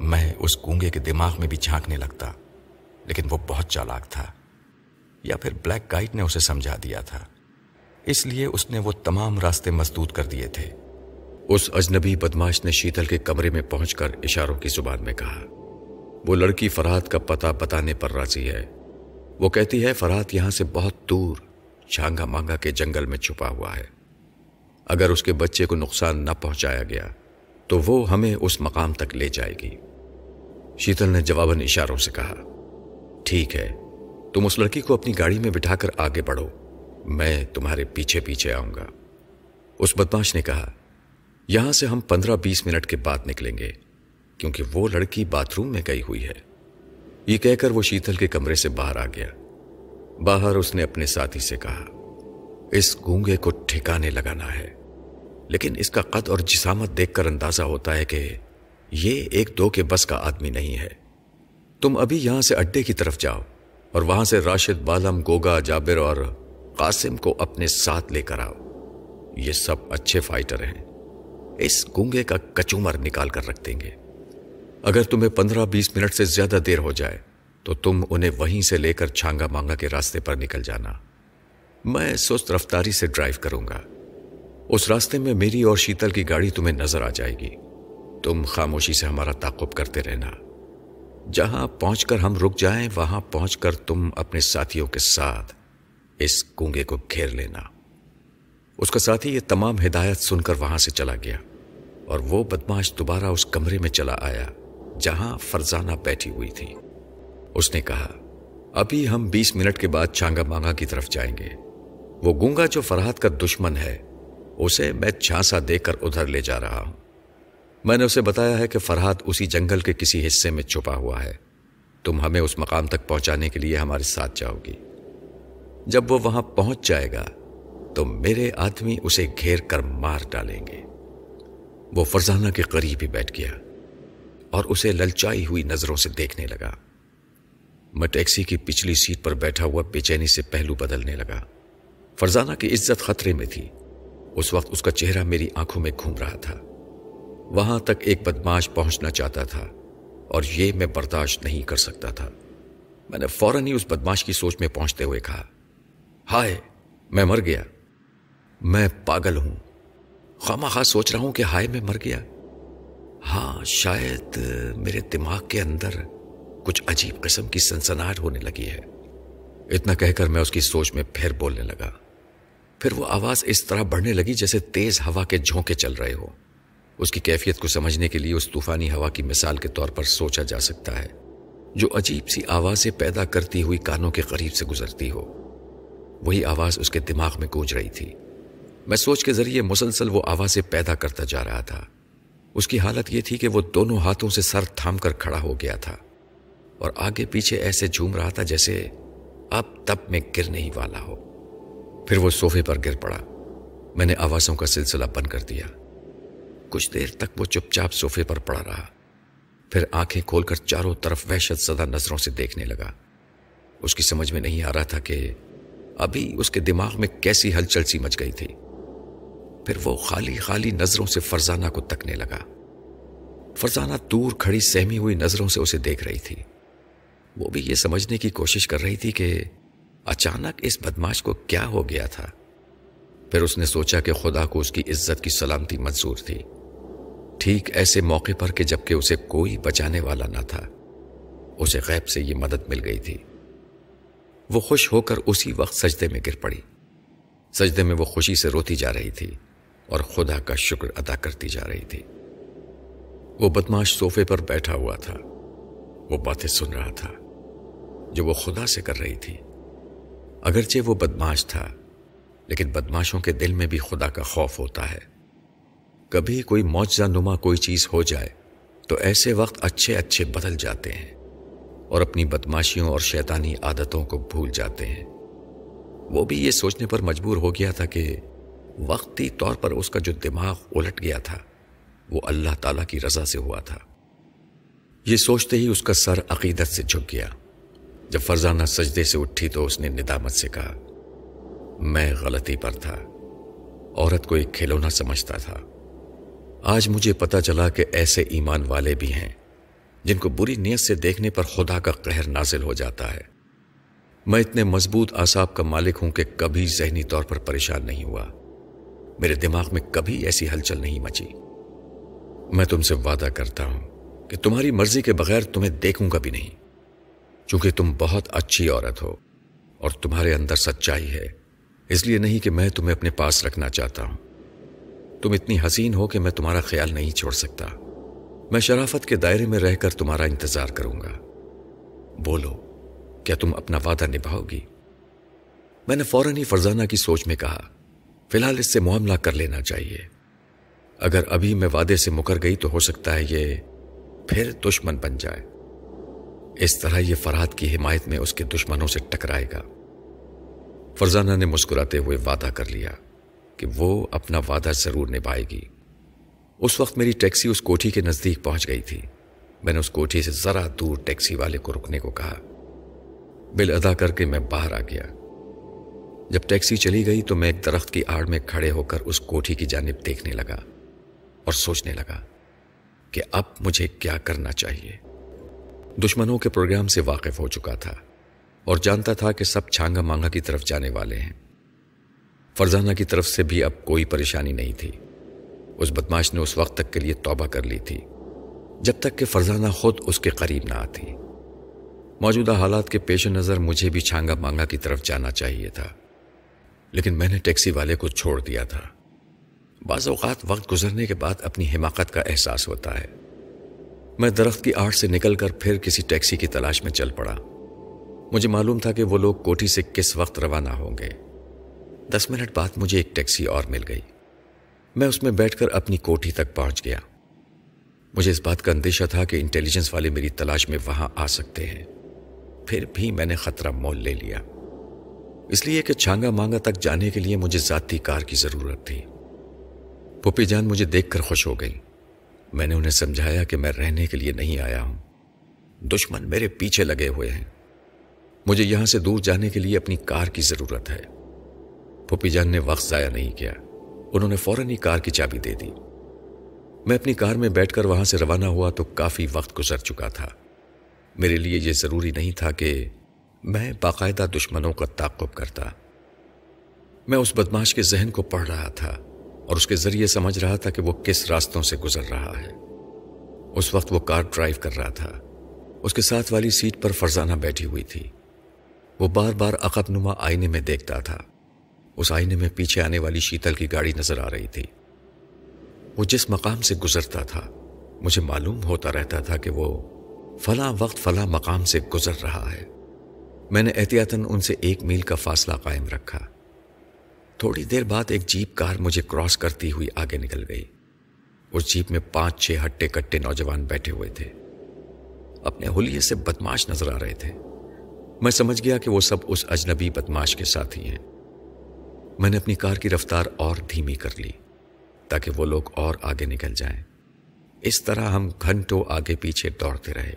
میں اس گونگے کے دماغ میں بھی جھانکنے لگتا، لیکن وہ بہت چالاک تھا، یا پھر بلیک گائٹ نے اسے سمجھا دیا تھا۔ اس لیے اس نے وہ تمام راستے مسدود کر دیے تھے۔ اس اجنبی بدماش نے شیتل کے کمرے میں پہنچ کر اشاروں کی زبان میں کہا، وہ لڑکی فرحت کا پتہ بتانے پر راضی ہے۔ وہ کہتی ہے فرحت یہاں سے بہت دور۔ چھانگا مانگا کے جنگل میں چھپا ہوا ہے۔ اگر اس کے بچے کو نقصان نہ پہنچایا گیا، تو وہ ہمیں اس مقام تک لے جائے گی۔ شیتل نے جواباً اشاروں سے کہا، ٹھیک ہے، تم اس لڑکی کو اپنی گاڑی میں بٹھا کر آگے بڑھو، میں تمہارے پیچھے پیچھے آؤں گا۔ اس بدماش نے کہا، یہاں سے ہم پندرہ بیس منٹ کے بعد نکلیں گے، کیونکہ وہ لڑکی باتھ روم میں گئی ہوئی ہے۔ یہ کہہ کر وہ شیتل کے کمرے سے باہر آ گیا۔ باہر اس نے اپنے ساتھی سے کہا، اس گونگے کو ٹھکانے لگانا ہے۔ لیکن اس کا قد اور جسامت دیکھ کر اندازہ ہوتا ہے کہ یہ ایک دو کے بس کا آدمی نہیں ہے۔ تم ابھی یہاں سے اڈے کی طرف جاؤ اور وہاں سے راشد بالم، گوگا، جابر اور قاسم کو اپنے ساتھ لے کر آؤ۔ یہ سب اچھے فائٹر ہیں۔ اس گونگے کا کچومر نکال کر رکھ دیں گے۔ اگر تمہیں پندرہ بیس منٹ سے زیادہ دیر ہو جائے تو تم انہیں وہیں سے لے کر چھانگا مانگا کے راستے پر نکل جانا۔ میں سست رفتاری سے ڈرائیو کروں گا۔ اس راستے میں میری اور شیتل کی گاڑی تمہیں نظر آ جائے گی۔ تم خاموشی سے ہمارا تعقب کرتے رہنا۔ جہاں پہنچ کر ہم رک جائیں، وہاں پہنچ کر تم اپنے ساتھیوں کے ساتھ اس کنگے کو گھیر لینا۔ اس کا ساتھی یہ تمام ہدایت سن کر وہاں سے چلا گیا اور وہ بدماش دوبارہ اس کمرے میں چلا آیا، جہاں فرزانہ بیٹھی ہوئی تھی۔ اس نے کہا، ابھی ہم بیس منٹ کے بعد چانگا مانگا کی طرف جائیں گے۔ وہ گونگا جو فرحت کا دشمن ہے، اسے میں چھانسا دے کر ادھر لے جا رہا ہوں۔ میں نے اسے بتایا ہے کہ فرحت اسی جنگل کے کسی حصے میں چھپا ہوا ہے۔ تم ہمیں اس مقام تک پہنچانے کے لیے ہمارے ساتھ جاؤ گی۔ جب وہ وہاں پہنچ جائے گا، تو میرے آدمی اسے گھیر کر مار ڈالیں گے۔ وہ فرزانہ کے قریب ہی بیٹھ گیا اور اسے للچائی ہوئی نظروں سے دیکھنے لگا۔ میں ٹیکسی کی پچھلی سیٹ پر بیٹھا ہوا بے چینی سے پہلو بدلنے لگا۔ فرزانہ کی عزت خطرے میں تھی۔ اس وقت اس کا چہرہ میری آنکھوں میں گھوم رہا تھا۔ وہاں تک ایک بدماش پہنچنا چاہتا تھا اور یہ میں برداشت نہیں کر سکتا تھا۔ میں نے فوراً ہی اس بدماش کی سوچ میں پہنچتے ہوئے کہا، ہائے، میں مر گیا۔ میں پاگل ہوں۔ خواہ خواہ سوچ رہا ہوں کہ ہائے، میں مر گیا۔ ہاں شاید میرے دماغ کے اندر کچھ عجیب قسم کی سنسناہٹ ہونے لگی ہے۔ اتنا کہہ کر میں اس کی سوچ میں پھر بولنے لگا۔ پھر وہ آواز اس طرح بڑھنے لگی جیسے تیز ہوا کے جھونکے چل رہے ہو اس کی کیفیت کو سمجھنے کے لیے اس طوفانی ہوا کی مثال کے طور پر سوچا جا سکتا ہے۔ جو عجیب سی آوازیں پیدا کرتی ہوئی کانوں کے قریب سے گزرتی ہو۔ وہی آواز اس کے دماغ میں گونج رہی تھی۔ میں سوچ کے ذریعے مسلسل وہ آوازیں پیدا کرتا جا رہا تھا۔ اس کی حالت یہ تھی کہ وہ دونوں ہاتھوں سے سر تھام کر کھڑا ہو گیا تھا۔ اور آگے پیچھے ایسے جھوم رہا تھا جیسے اب تب میں گرنے ہی والا ہو۔ پھر وہ صوفے پر گر پڑا۔ میں نے آوازوں کا سلسلہ بند کر دیا۔ کچھ دیر تک وہ چپ چاپ صوفے پر پڑا رہا۔ پھر آنکھیں کھول کر چاروں طرف وحشت زدہ نظروں سے دیکھنے لگا۔ اس کی سمجھ میں نہیں آ رہا تھا کہ ابھی اس کے دماغ میں کیسی ہلچل سی مچ گئی تھی۔ پھر وہ خالی خالی نظروں سے فرزانہ کو تکنے لگا۔ فرزانہ دور کھڑی سہمی ہوئی نظروں سے اسے دیکھ رہی تھی۔ وہ بھی یہ سمجھنے کی کوشش کر رہی تھی کہ اچانک اس بدماش کو کیا ہو گیا تھا۔ پھر اس نے سوچا کہ خدا کو اس کی عزت کی سلامتی منظور تھی۔ ٹھیک ایسے موقع پر کہ جبکہ اسے کوئی بچانے والا نہ تھا، اسے غیب سے یہ مدد مل گئی تھی۔ وہ خوش ہو کر اسی وقت سجدے میں گر پڑی۔ سجدے میں وہ خوشی سے روتی جا رہی تھی اور خدا کا شکر ادا کرتی جا رہی تھی۔ وہ بدماش صوفے پر بیٹھا ہوا تھا۔ وہ باتیں سن رہا تھا۔ جو وہ خدا سے کر رہی تھی۔ اگرچہ وہ بدماش تھا، لیکن بدماشوں کے دل میں بھی خدا کا خوف ہوتا ہے۔ کبھی کوئی معجزہ نما کوئی چیز ہو جائے، تو ایسے وقت اچھے اچھے بدل جاتے ہیں اور اپنی بدماشیوں اور شیطانی عادتوں کو بھول جاتے ہیں۔ وہ بھی یہ سوچنے پر مجبور ہو گیا تھا کہ وقتی طور پر اس کا جو دماغ الٹ گیا تھا، وہ اللہ تعالی کی رضا سے ہوا تھا۔ یہ سوچتے ہی اس کا سر عقیدت سے جھک گیا۔ جب فرزانہ سجدے سے اٹھی تو اس نے ندامت سے کہا، میں غلطی پر تھا، عورت کو ایک کھلونا سمجھتا تھا۔ آج مجھے پتا چلا کہ ایسے ایمان والے بھی ہیں، جن کو بری نیت سے دیکھنے پر خدا کا قہر نازل ہو جاتا ہے۔ میں اتنے مضبوط آساب کا مالک ہوں کہ کبھی ذہنی طور پر پریشان نہیں ہوا۔ میرے دماغ میں کبھی ایسی ہلچل نہیں مچی۔ میں تم سے وعدہ کرتا ہوں کہ تمہاری مرضی کے بغیر تمہیں دیکھوں گا بھی نہیں۔ چونکہ تم بہت اچھی عورت ہو اور تمہارے اندر سچائی ہے، اس لیے نہیں کہ میں تمہیں اپنے پاس رکھنا چاہتا ہوں۔ تم اتنی حسین ہو کہ میں تمہارا خیال نہیں چھوڑ سکتا۔ میں شرافت کے دائرے میں رہ کر تمہارا انتظار کروں گا۔ بولو، کیا تم اپنا وعدہ نبھاؤ گی؟ میں نے فوراً ہی فرزانہ کی سوچ میں کہا فی الحال اس سے معاملہ کر لینا چاہیے۔ اگر ابھی میں وعدے سے مکر گئی تو ہو سکتا ہے یہ پھر دشمن بن جائے۔ اس طرح یہ فرحت کی حمایت میں اس کے دشمنوں سے ٹکرائے گا۔ فرزانہ نے مسکراتے ہوئے وعدہ کر لیا کہ وہ اپنا وعدہ ضرور نبھائے گی۔ اس وقت میری ٹیکسی اس کوٹھی کے نزدیک پہنچ گئی تھی۔ میں نے اس کوٹھی سے ذرا دور ٹیکسی والے کو رکنے کو کہا۔ بل ادا کر کے میں باہر آ گیا۔ جب ٹیکسی چلی گئی تو میں ایک درخت کی آڑ میں کھڑے ہو کر اس کوٹھی کی جانب دیکھنے لگا اور سوچنے لگا کہ اب مجھے کیا کرنا چاہیے۔ دشمنوں کے پروگرام سے واقف ہو چکا تھا اور جانتا تھا کہ سب چھانگا مانگا کی طرف جانے والے ہیں۔ فرزانہ کی طرف سے بھی اب کوئی پریشانی نہیں تھی۔ اس بدماش نے اس وقت تک کے لیے توبہ کر لی تھی، جب تک کہ فرزانہ خود اس کے قریب نہ آتی۔ موجودہ حالات کے پیش نظر مجھے بھی چھانگا مانگا کی طرف جانا چاہیے تھا، لیکن میں نے ٹیکسی والے کو چھوڑ دیا تھا۔ بعض اوقات وقت گزرنے کے بعد اپنی حماقت کا احساس ہوتا ہے۔ میں درخت کی آڑ سے نکل کر پھر کسی ٹیکسی کی تلاش میں چل پڑا۔ مجھے معلوم تھا کہ وہ لوگ کوٹھی سے کس وقت روانہ ہوں گے۔ دس منٹ بعد مجھے ایک ٹیکسی اور مل گئی۔ میں اس میں بیٹھ کر اپنی کوٹھی تک پہنچ گیا۔ مجھے اس بات کا اندیشہ تھا کہ انٹیلیجنس والے میری تلاش میں وہاں آ سکتے ہیں۔ پھر بھی میں نے خطرہ مول لے لیا۔ اس لیے کہ چھانگا مانگا تک جانے کے لیے مجھے ذاتی کار کی ضرورت تھی۔ پوپی جان مجھے دیکھ کر خوش ہو گئی۔ میں نے انہیں سمجھایا کہ میں رہنے کے لیے نہیں آیا ہوں۔ دشمن میرے پیچھے لگے ہوئے ہیں۔ مجھے یہاں سے دور جانے کے لیے اپنی کار کی ضرورت ہے۔ پھوپی جان نے وقت ضائع نہیں کیا۔ انہوں نے فوراً ہی کار کی چابی دے دی۔ میں اپنی کار میں بیٹھ کر وہاں سے روانہ ہوا تو کافی وقت گزر چکا تھا۔ میرے لیے یہ ضروری نہیں تھا کہ میں باقاعدہ دشمنوں کا تعقب کرتا۔ میں اس بدماش کے ذہن کو پڑھ رہا تھا۔ اور اس کے ذریعے سمجھ رہا تھا کہ وہ کس راستوں سے گزر رہا ہے۔ اس وقت وہ کار ڈرائیو کر رہا تھا۔ اس کے ساتھ والی سیٹ پر فرزانہ بیٹھی ہوئی تھی۔ وہ بار بار عقب نما آئینے میں دیکھتا تھا۔ اس آئینے میں پیچھے آنے والی شیتل کی گاڑی نظر آ رہی تھی۔ وہ جس مقام سے گزرتا تھا، مجھے معلوم ہوتا رہتا تھا کہ وہ فلاں وقت فلاں مقام سے گزر رہا ہے۔ میں نے احتیاطاً ان سے ایک میل کا فاصلہ قائم رکھا۔ تھوڑی دیر بعد ایک جیپ کار مجھے کراس کرتی ہوئی آگے نکل گئی۔ اس جیپ میں پانچ چھ ہٹے کٹے نوجوان بیٹھے ہوئے تھے۔ اپنے ہولیے سے بدماش نظر آ رہے تھے۔ میں سمجھ گیا کہ وہ سب اس اجنبی بدماش کے ساتھ ہی ہیں۔ میں نے اپنی کار کی رفتار اور دھیمی کر لی تاکہ وہ لوگ اور آگے نکل جائیں۔ اس طرح ہم گھنٹوں آگے پیچھے دوڑتے رہے۔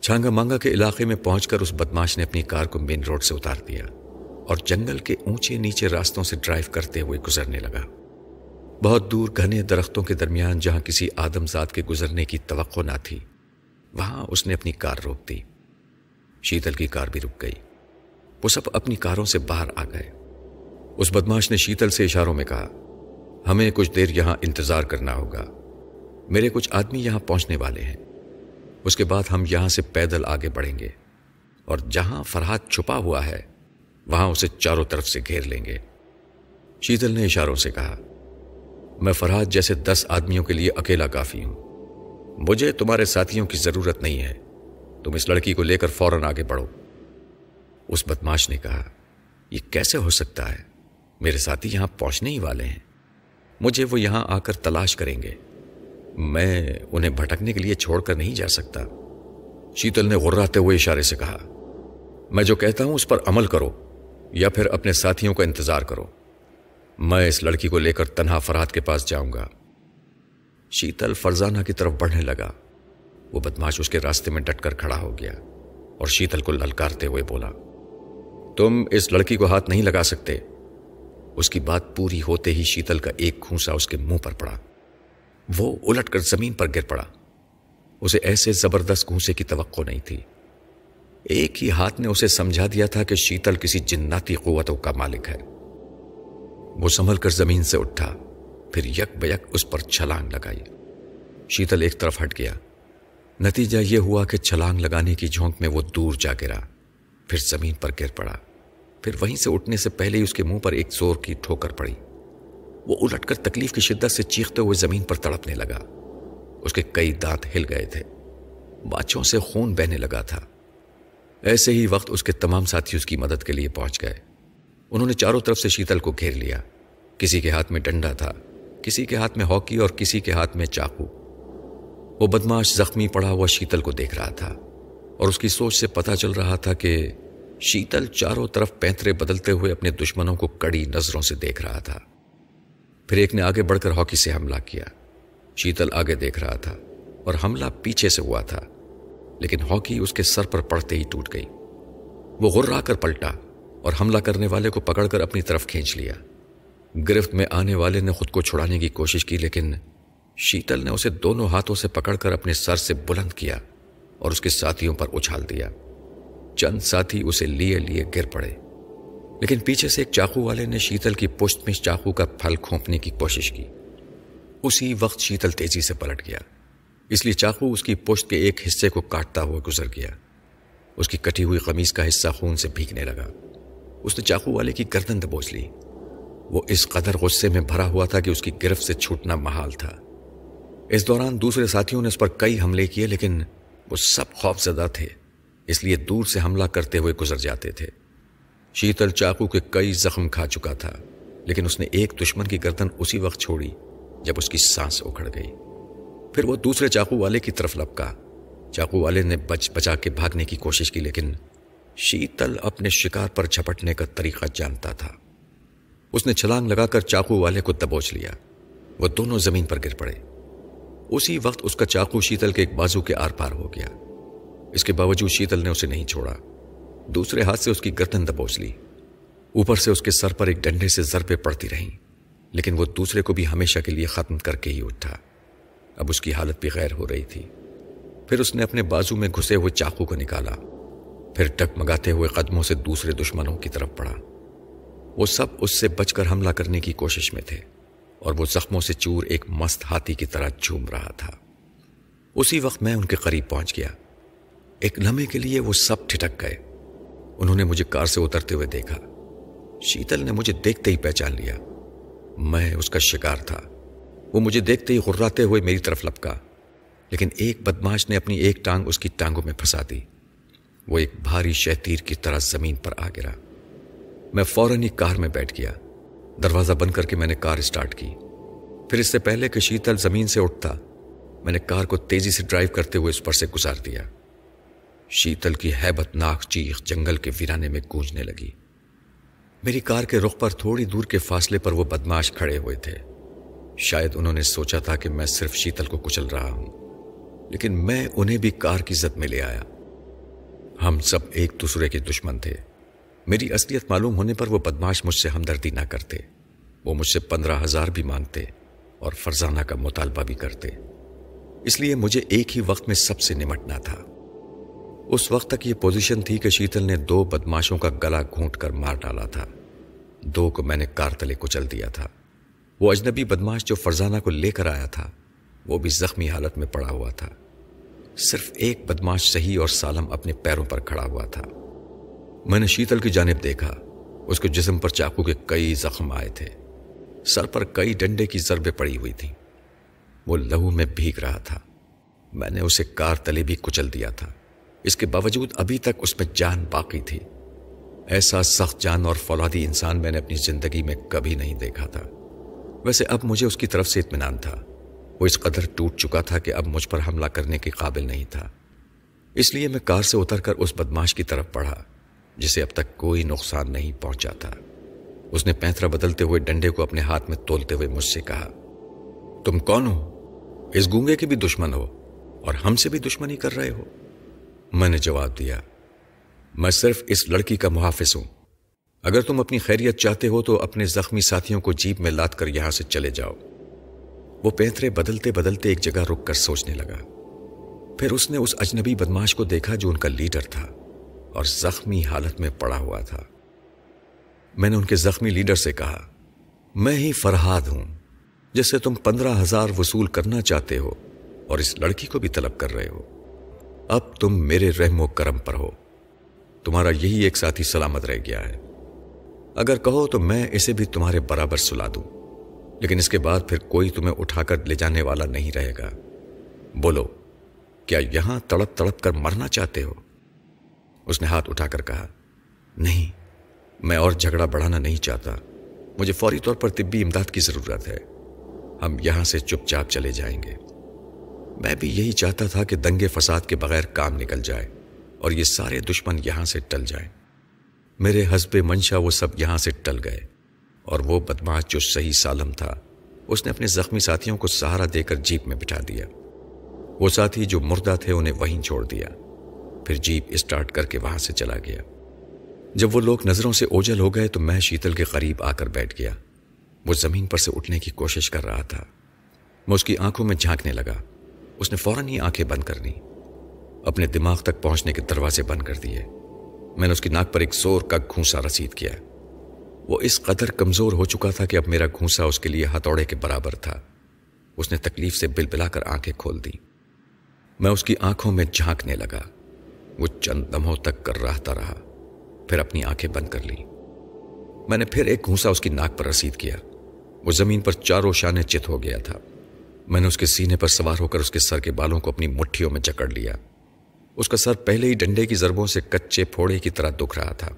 چھانگا مانگا کے علاقے میں پہنچ کر اس بدماش نے اپنی کار کو مین روڈ سے اتار دیا۔ اور جنگل کے اونچے نیچے راستوں سے ڈرائیو کرتے ہوئے گزرنے لگا۔ بہت دور گھنے درختوں کے درمیان جہاں کسی آدم ذات کے گزرنے کی توقع نہ تھی، وہاں اس نے اپنی کار روک دی۔ شیتل کی کار بھی رک گئی۔ وہ سب اپنی کاروں سے باہر آ گئے۔ اس بدماش نے شیتل سے اشاروں میں کہا، ہمیں کچھ دیر یہاں انتظار کرنا ہوگا۔ میرے کچھ آدمی یہاں پہنچنے والے ہیں۔ اس کے بعد ہم یہاں سے پیدل آگے بڑھیں گے۔ اور جہاں فرحات چھپا ہوا ہے وہاں اسے چاروں طرف سے گھیر لیں گے۔ شیتل نے اشاروں سے کہا، میں فرحات جیسے دس آدمیوں کے لیے اکیلا کافی ہوں۔ مجھے تمہارے ساتھیوں کی ضرورت نہیں ہے۔ تم اس لڑکی کو لے کر فوراً آگے بڑھو۔ اس بدماش نے کہا، یہ کیسے ہو سکتا ہے؟ میرے ساتھی یہاں پہنچنے ہی والے ہیں۔ مجھے وہ یہاں آ کر تلاش کریں گے۔ میں انہیں بھٹکنے کے لیے چھوڑ کر نہیں جا سکتا۔ شیتل نے غراتے ہوئے اشارے سے کہا، میں جو کہتا ہوں اس پر عمل کرو۔ یا پھر اپنے ساتھیوں کا انتظار کرو۔ میں اس لڑکی کو لے کر تنہا فراد کے پاس جاؤں گا۔ شیتل فرزانہ کی طرف بڑھنے لگا۔ وہ بدماش اس کے راستے میں ڈٹ کر کھڑا ہو گیا اور شیتل کو للکارتے ہوئے بولا، تم اس لڑکی کو ہاتھ نہیں لگا سکتے۔ اس کی بات پوری ہوتے ہی شیتل کا ایک کھونسا اس کے منہ پر پڑا۔ وہ الٹ کر زمین پر گر پڑا۔ اسے ایسے زبردست گھونسے کی توقع نہیں تھی۔ ایک ہی ہاتھ نے اسے سمجھا دیا تھا کہ شیتل کسی جناتی قوتوں کا مالک ہے۔ وہ سنبھل کر زمین سے اٹھا، پھر یک بیک اس پر چھلانگ لگائی۔ شیتل ایک طرف ہٹ گیا۔ نتیجہ یہ ہوا کہ چھلانگ لگانے کی جھونک میں وہ دور جا گرا، پھر زمین پر گر پڑا۔ پھر وہیں سے اٹھنے سے پہلے ہی اس کے منہ پر ایک زور کی ٹھوکر پڑی۔ وہ الٹ کر تکلیف کی شدت سے چیختے ہوئے زمین پر تڑپنے لگا۔ اس کے کئی دانت ہل گئے تھے۔ باچوں سے خون بہنے لگا تھا۔ ایسے ہی وقت اس کے تمام ساتھی اس کی مدد کے لیے پہنچ گئے۔ انہوں نے چاروں طرف سے شیتل کو گھیر لیا۔ کسی کے ہاتھ میں ڈنڈا تھا، کسی کے ہاتھ میں ہاکی اور کسی کے ہاتھ میں چاقو۔ وہ بدماش زخمی پڑا ہوا شیتل کو دیکھ رہا تھا اور اس کی سوچ سے پتا چل رہا تھا کہ شیتل چاروں طرف پینترے بدلتے ہوئے اپنے دشمنوں کو کڑی نظروں سے دیکھ رہا تھا۔ پھر ایک نے آگے بڑھ کر ہاکی سے حملہ کیا۔ شیتل آگے دیکھ رہا تھا اور حملہ پیچھے سے ہوا تھا۔ لیکن ہاکی اس کے سر پر پڑتے ہی ٹوٹ گئی۔ وہ غرا کر پلٹا اور حملہ کرنے والے کو پکڑ کر اپنی طرف کھینچ لیا۔ گرفت میں آنے والے نے خود کو چھڑانے کی کوشش کی، لیکن شیتل نے اسے دونوں ہاتھوں سے پکڑ کر اپنے سر سے بلند کیا اور اس کے ساتھیوں پر اچھال دیا۔ چند ساتھی اسے لیے لیے گر پڑے۔ لیکن پیچھے سے ایک چاقو والے نے شیتل کی پشت میں چاقو کا پھل کھونپنے کی کوشش کی۔ اسی وقت شیتل تیزی سے پلٹ گیا۔ اس لیے چاقو اس کی پشت کے ایک حصے کو کاٹتا ہوا گزر گیا۔ اس کی کٹی ہوئی قمیض کا حصہ خون سے بھیگنے لگا۔ اس نے چاقو والے کی گردن دبوچ لی۔ وہ اس قدر غصے میں بھرا ہوا تھا کہ اس کی گرفت سے چھوٹنا محال تھا۔ اس دوران دوسرے ساتھیوں نے اس پر کئی حملے کیے، لیکن وہ سب خوف زدہ تھے۔ اس لیے دور سے حملہ کرتے ہوئے گزر جاتے تھے۔ شیتل چاقو کے کئی زخم کھا چکا تھا، لیکن اس نے ایک دشمن کی گردن اسی وقت چھوڑی جب اس کی سانس اکھڑ گئی۔ پھر وہ دوسرے چاقو والے کی طرف لپکا۔ چاقو والے نے بچ بچا کے بھاگنے کی کوشش کی، لیکن شیتل اپنے شکار پر جھپٹنے کا طریقہ جانتا تھا۔ اس نے چھلانگ لگا کر چاقو والے کو دبوچ لیا۔ وہ دونوں زمین پر گر پڑے۔ اسی وقت اس کا چاقو شیتل کے ایک بازو کے آر پار ہو گیا۔ اس کے باوجود شیتل نے اسے نہیں چھوڑا۔ دوسرے ہاتھ سے اس کی گردن دبوچ لی۔ اوپر سے اس کے سر پر ایک ڈنڈے سے ضربے پڑتی رہیں۔ لیکن وہ دوسرے کو بھی ہمیشہ کے لیے ختم کر کے ہی اٹھا۔ اب اس کی حالت بھی غیر ہو رہی تھی۔ پھر اس نے اپنے بازو میں گھسے ہوئے چاقو کو نکالا۔ پھر ٹک مگاتے ہوئے قدموں سے دوسرے دشمنوں کی طرف پڑا۔ وہ سب اس سے بچ کر حملہ کرنے کی کوشش میں تھے اور وہ زخموں سے چور ایک مست ہاتھی کی طرح جھوم رہا تھا۔ اسی وقت میں ان کے قریب پہنچ گیا۔ ایک لمحے کے لیے وہ سب ٹھٹک گئے۔ انہوں نے مجھے کار سے اترتے ہوئے دیکھا۔ شیتل نے مجھے دیکھتے ہی پہچان لیا۔ میں اس کا شکار تھا۔ وہ مجھے دیکھتے ہی غراتے ہوئے میری طرف لپکا۔ لیکن ایک بدماش نے اپنی ایک ٹانگ اس کی ٹانگوں میں پھنسا دی۔ وہ ایک بھاری شہتیر کی طرح زمین پر آ گرا۔ میں فوراً ہی کار میں بیٹھ گیا۔ دروازہ بند کر کے میں نے کار اسٹارٹ کی۔ پھر اس سے پہلے کہ شیتل زمین سے اٹھتا، میں نے کار کو تیزی سے ڈرائیو کرتے ہوئے اس پر سے گزار دیا۔ شیتل کی ہیبت ناک چیخ جنگل کے ویرانے میں گونجنے لگی۔ میری کار کے رخ پر تھوڑی دور کے فاصلے پر وہ بدماش کھڑے ہوئے تھے۔ شاید انہوں نے سوچا تھا کہ میں صرف شیتل کو کچل رہا ہوں، لیکن میں انہیں بھی کار کی زد میں لے آیا۔ ہم سب ایک دوسرے کے دشمن تھے۔ میری اصلیت معلوم ہونے پر وہ بدماش مجھ سے ہمدردی نہ کرتے۔ وہ مجھ سے پندرہ ہزار بھی مانگتے اور فرزانہ کا مطالبہ بھی کرتے۔ اس لیے مجھے ایک ہی وقت میں سب سے نمٹنا تھا۔ اس وقت تک یہ پوزیشن تھی کہ شیتل نے دو بدماشوں کا گلا گھونٹ کر مار ڈالا تھا۔ دو کو میں نے کار تلے کو چل دیا تھا۔ وہ اجنبی بدماش جو فرزانہ کو لے کر آیا تھا، وہ بھی زخمی حالت میں پڑا ہوا تھا۔ صرف ایک بدماش صحیح اور سالم اپنے پیروں پر کھڑا ہوا تھا۔ میں نے شیتل کی جانب دیکھا، اس کے جسم پر چاقو کے کئی زخم آئے تھے۔ سر پر کئی ڈنڈے کی ضربیں پڑی ہوئی تھیں۔ وہ لہو میں بھیگ رہا تھا۔ میں نے اسے کار تلے بھی کچل دیا تھا۔ اس کے باوجود ابھی تک اس میں جان باقی تھی۔ ایسا سخت جان اور فولادی انسان میں نے اپنی زندگی میں کبھی نہیں دیکھا تھا۔ ویسے اب مجھے اس کی طرف سے اطمینان تھا۔ وہ اس قدر ٹوٹ چکا تھا کہ اب مجھ پر حملہ کرنے کے قابل نہیں تھا۔ اس لیے میں کار سے اتر کر اس بدماش کی طرف پڑھا جسے اب تک کوئی نقصان نہیں پہنچا تھا۔ اس نے پینترا بدلتے ہوئے ڈنڈے کو اپنے ہاتھ میں تولتے ہوئے مجھ سے کہا، تم کون ہو؟ اس گونگے کے بھی دشمن ہو اور ہم سے بھی دشمنی کر رہے ہو؟ میں نے جواب دیا، میں صرف اس لڑکی کا محافظ ہوں۔ اگر تم اپنی خیریت چاہتے ہو تو اپنے زخمی ساتھیوں کو جیپ میں لاد کر یہاں سے چلے جاؤ۔ وہ پینترے بدلتے بدلتے ایک جگہ رک کر سوچنے لگا۔ پھر اس نے اس اجنبی بدماش کو دیکھا جو ان کا لیڈر تھا اور زخمی حالت میں پڑا ہوا تھا۔ میں نے ان کے زخمی لیڈر سے کہا، میں ہی فرحاد ہوں، جس سے تم پندرہ ہزار وصول کرنا چاہتے ہو اور اس لڑکی کو بھی طلب کر رہے ہو۔ اب تم میرے رحم و کرم پر ہو۔ تمہارا یہی ایک ساتھی سلامت رہ گیا ہے۔ اگر کہو تو میں اسے بھی تمہارے برابر سلا دوں۔ لیکن اس کے بعد پھر کوئی تمہیں اٹھا کر لے جانے والا نہیں رہے گا۔ بولو، کیا یہاں تڑپ تڑپ کر مرنا چاہتے ہو؟ اس نے ہاتھ اٹھا کر کہا، نہیں، میں اور جھگڑا بڑھانا نہیں چاہتا۔ مجھے فوری طور پر طبی امداد کی ضرورت ہے۔ ہم یہاں سے چپ چاپ چلے جائیں گے۔ میں بھی یہی چاہتا تھا کہ دنگے فساد کے بغیر کام نکل جائے اور یہ سارے دشمن یہاں سے ٹل جائیں۔ میرے حسب منشا وہ سب یہاں سے ٹل گئے اور وہ بدماش جو صحیح سالم تھا، اس نے اپنے زخمی ساتھیوں کو سہارا دے کر جیپ میں بٹھا دیا۔ وہ ساتھی جو مردہ تھے انہیں وہیں چھوڑ دیا۔ پھر جیپ اسٹارٹ کر کے وہاں سے چلا گیا۔ جب وہ لوگ نظروں سے اوجل ہو گئے تو میں شیتل کے قریب آ کر بیٹھ گیا۔ وہ زمین پر سے اٹھنے کی کوشش کر رہا تھا۔ میں اس کی آنکھوں میں جھانکنے لگا۔ اس نے فوراً ہی آنکھیں بند کر لی اپنے دماغ تک پہنچنے کے دروازے بند کر دیے۔ میں نے اس کی ناک پر ایک زور کا گھونسا رسید کیا۔ وہ اس قدر کمزور ہو چکا تھا کہ اب میرا گھونسا اس کے لیے ہتھوڑے کے برابر تھا۔ اس نے تکلیف سے بل بلا کر آنکھیں کھول دی میں اس کی آنکھوں میں جھانکنے لگا۔ وہ چند دموں تک کر رہتا رہا۔ پھر اپنی آنکھیں بند کر لی میں نے پھر ایک گھونسا اس کی ناک پر رسید کیا۔ وہ زمین پر چاروں شانے چت ہو گیا تھا۔ میں نے اس کے سینے پر سوار ہو کر اس کے سر کے بالوں کو اپنی مٹھیوں میں جکڑ لیا۔ اس کا سر پہلے ہی ڈنڈے کی ضربوں سے کچے پھوڑے کی طرح دکھ رہا تھا۔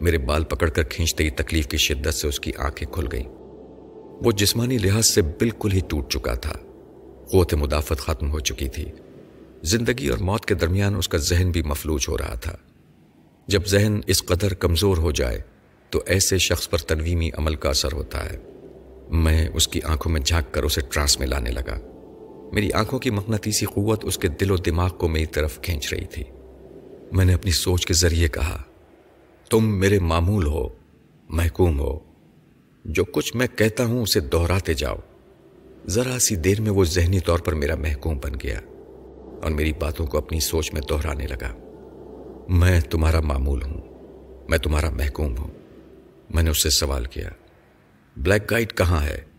میرے بال پکڑ کر کھینچتے ہی تکلیف کی شدت سے اس کی آنکھیں کھل گئیں۔ وہ جسمانی لحاظ سے بالکل ہی ٹوٹ چکا تھا۔ قوت مدافعت ختم ہو چکی تھی۔ زندگی اور موت کے درمیان اس کا ذہن بھی مفلوج ہو رہا تھا۔ جب ذہن اس قدر کمزور ہو جائے، تو ایسے شخص پر تنویمی عمل کا اثر ہوتا ہے۔ میں اس کی آنکھوں میں جھانک کر اسے ٹرانس میں لانے لگا۔ میری آنکھوں کی مقناطیسی قوت اس کے دل و دماغ کو میری طرف کھینچ رہی تھی۔ میں نے اپنی سوچ کے ذریعے کہا، تم میرے معمول ہو، محکوم ہو۔ جو کچھ میں کہتا ہوں اسے دہراتے جاؤ۔ ذرا سی دیر میں وہ ذہنی طور پر میرا محکوم بن گیا اور میری باتوں کو اپنی سوچ میں دہرانے لگا۔ میں تمہارا معمول ہوں، میں تمہارا محکوم ہوں۔ میں نے اس سے سوال کیا، بلیک گائٹ کہاں ہے؟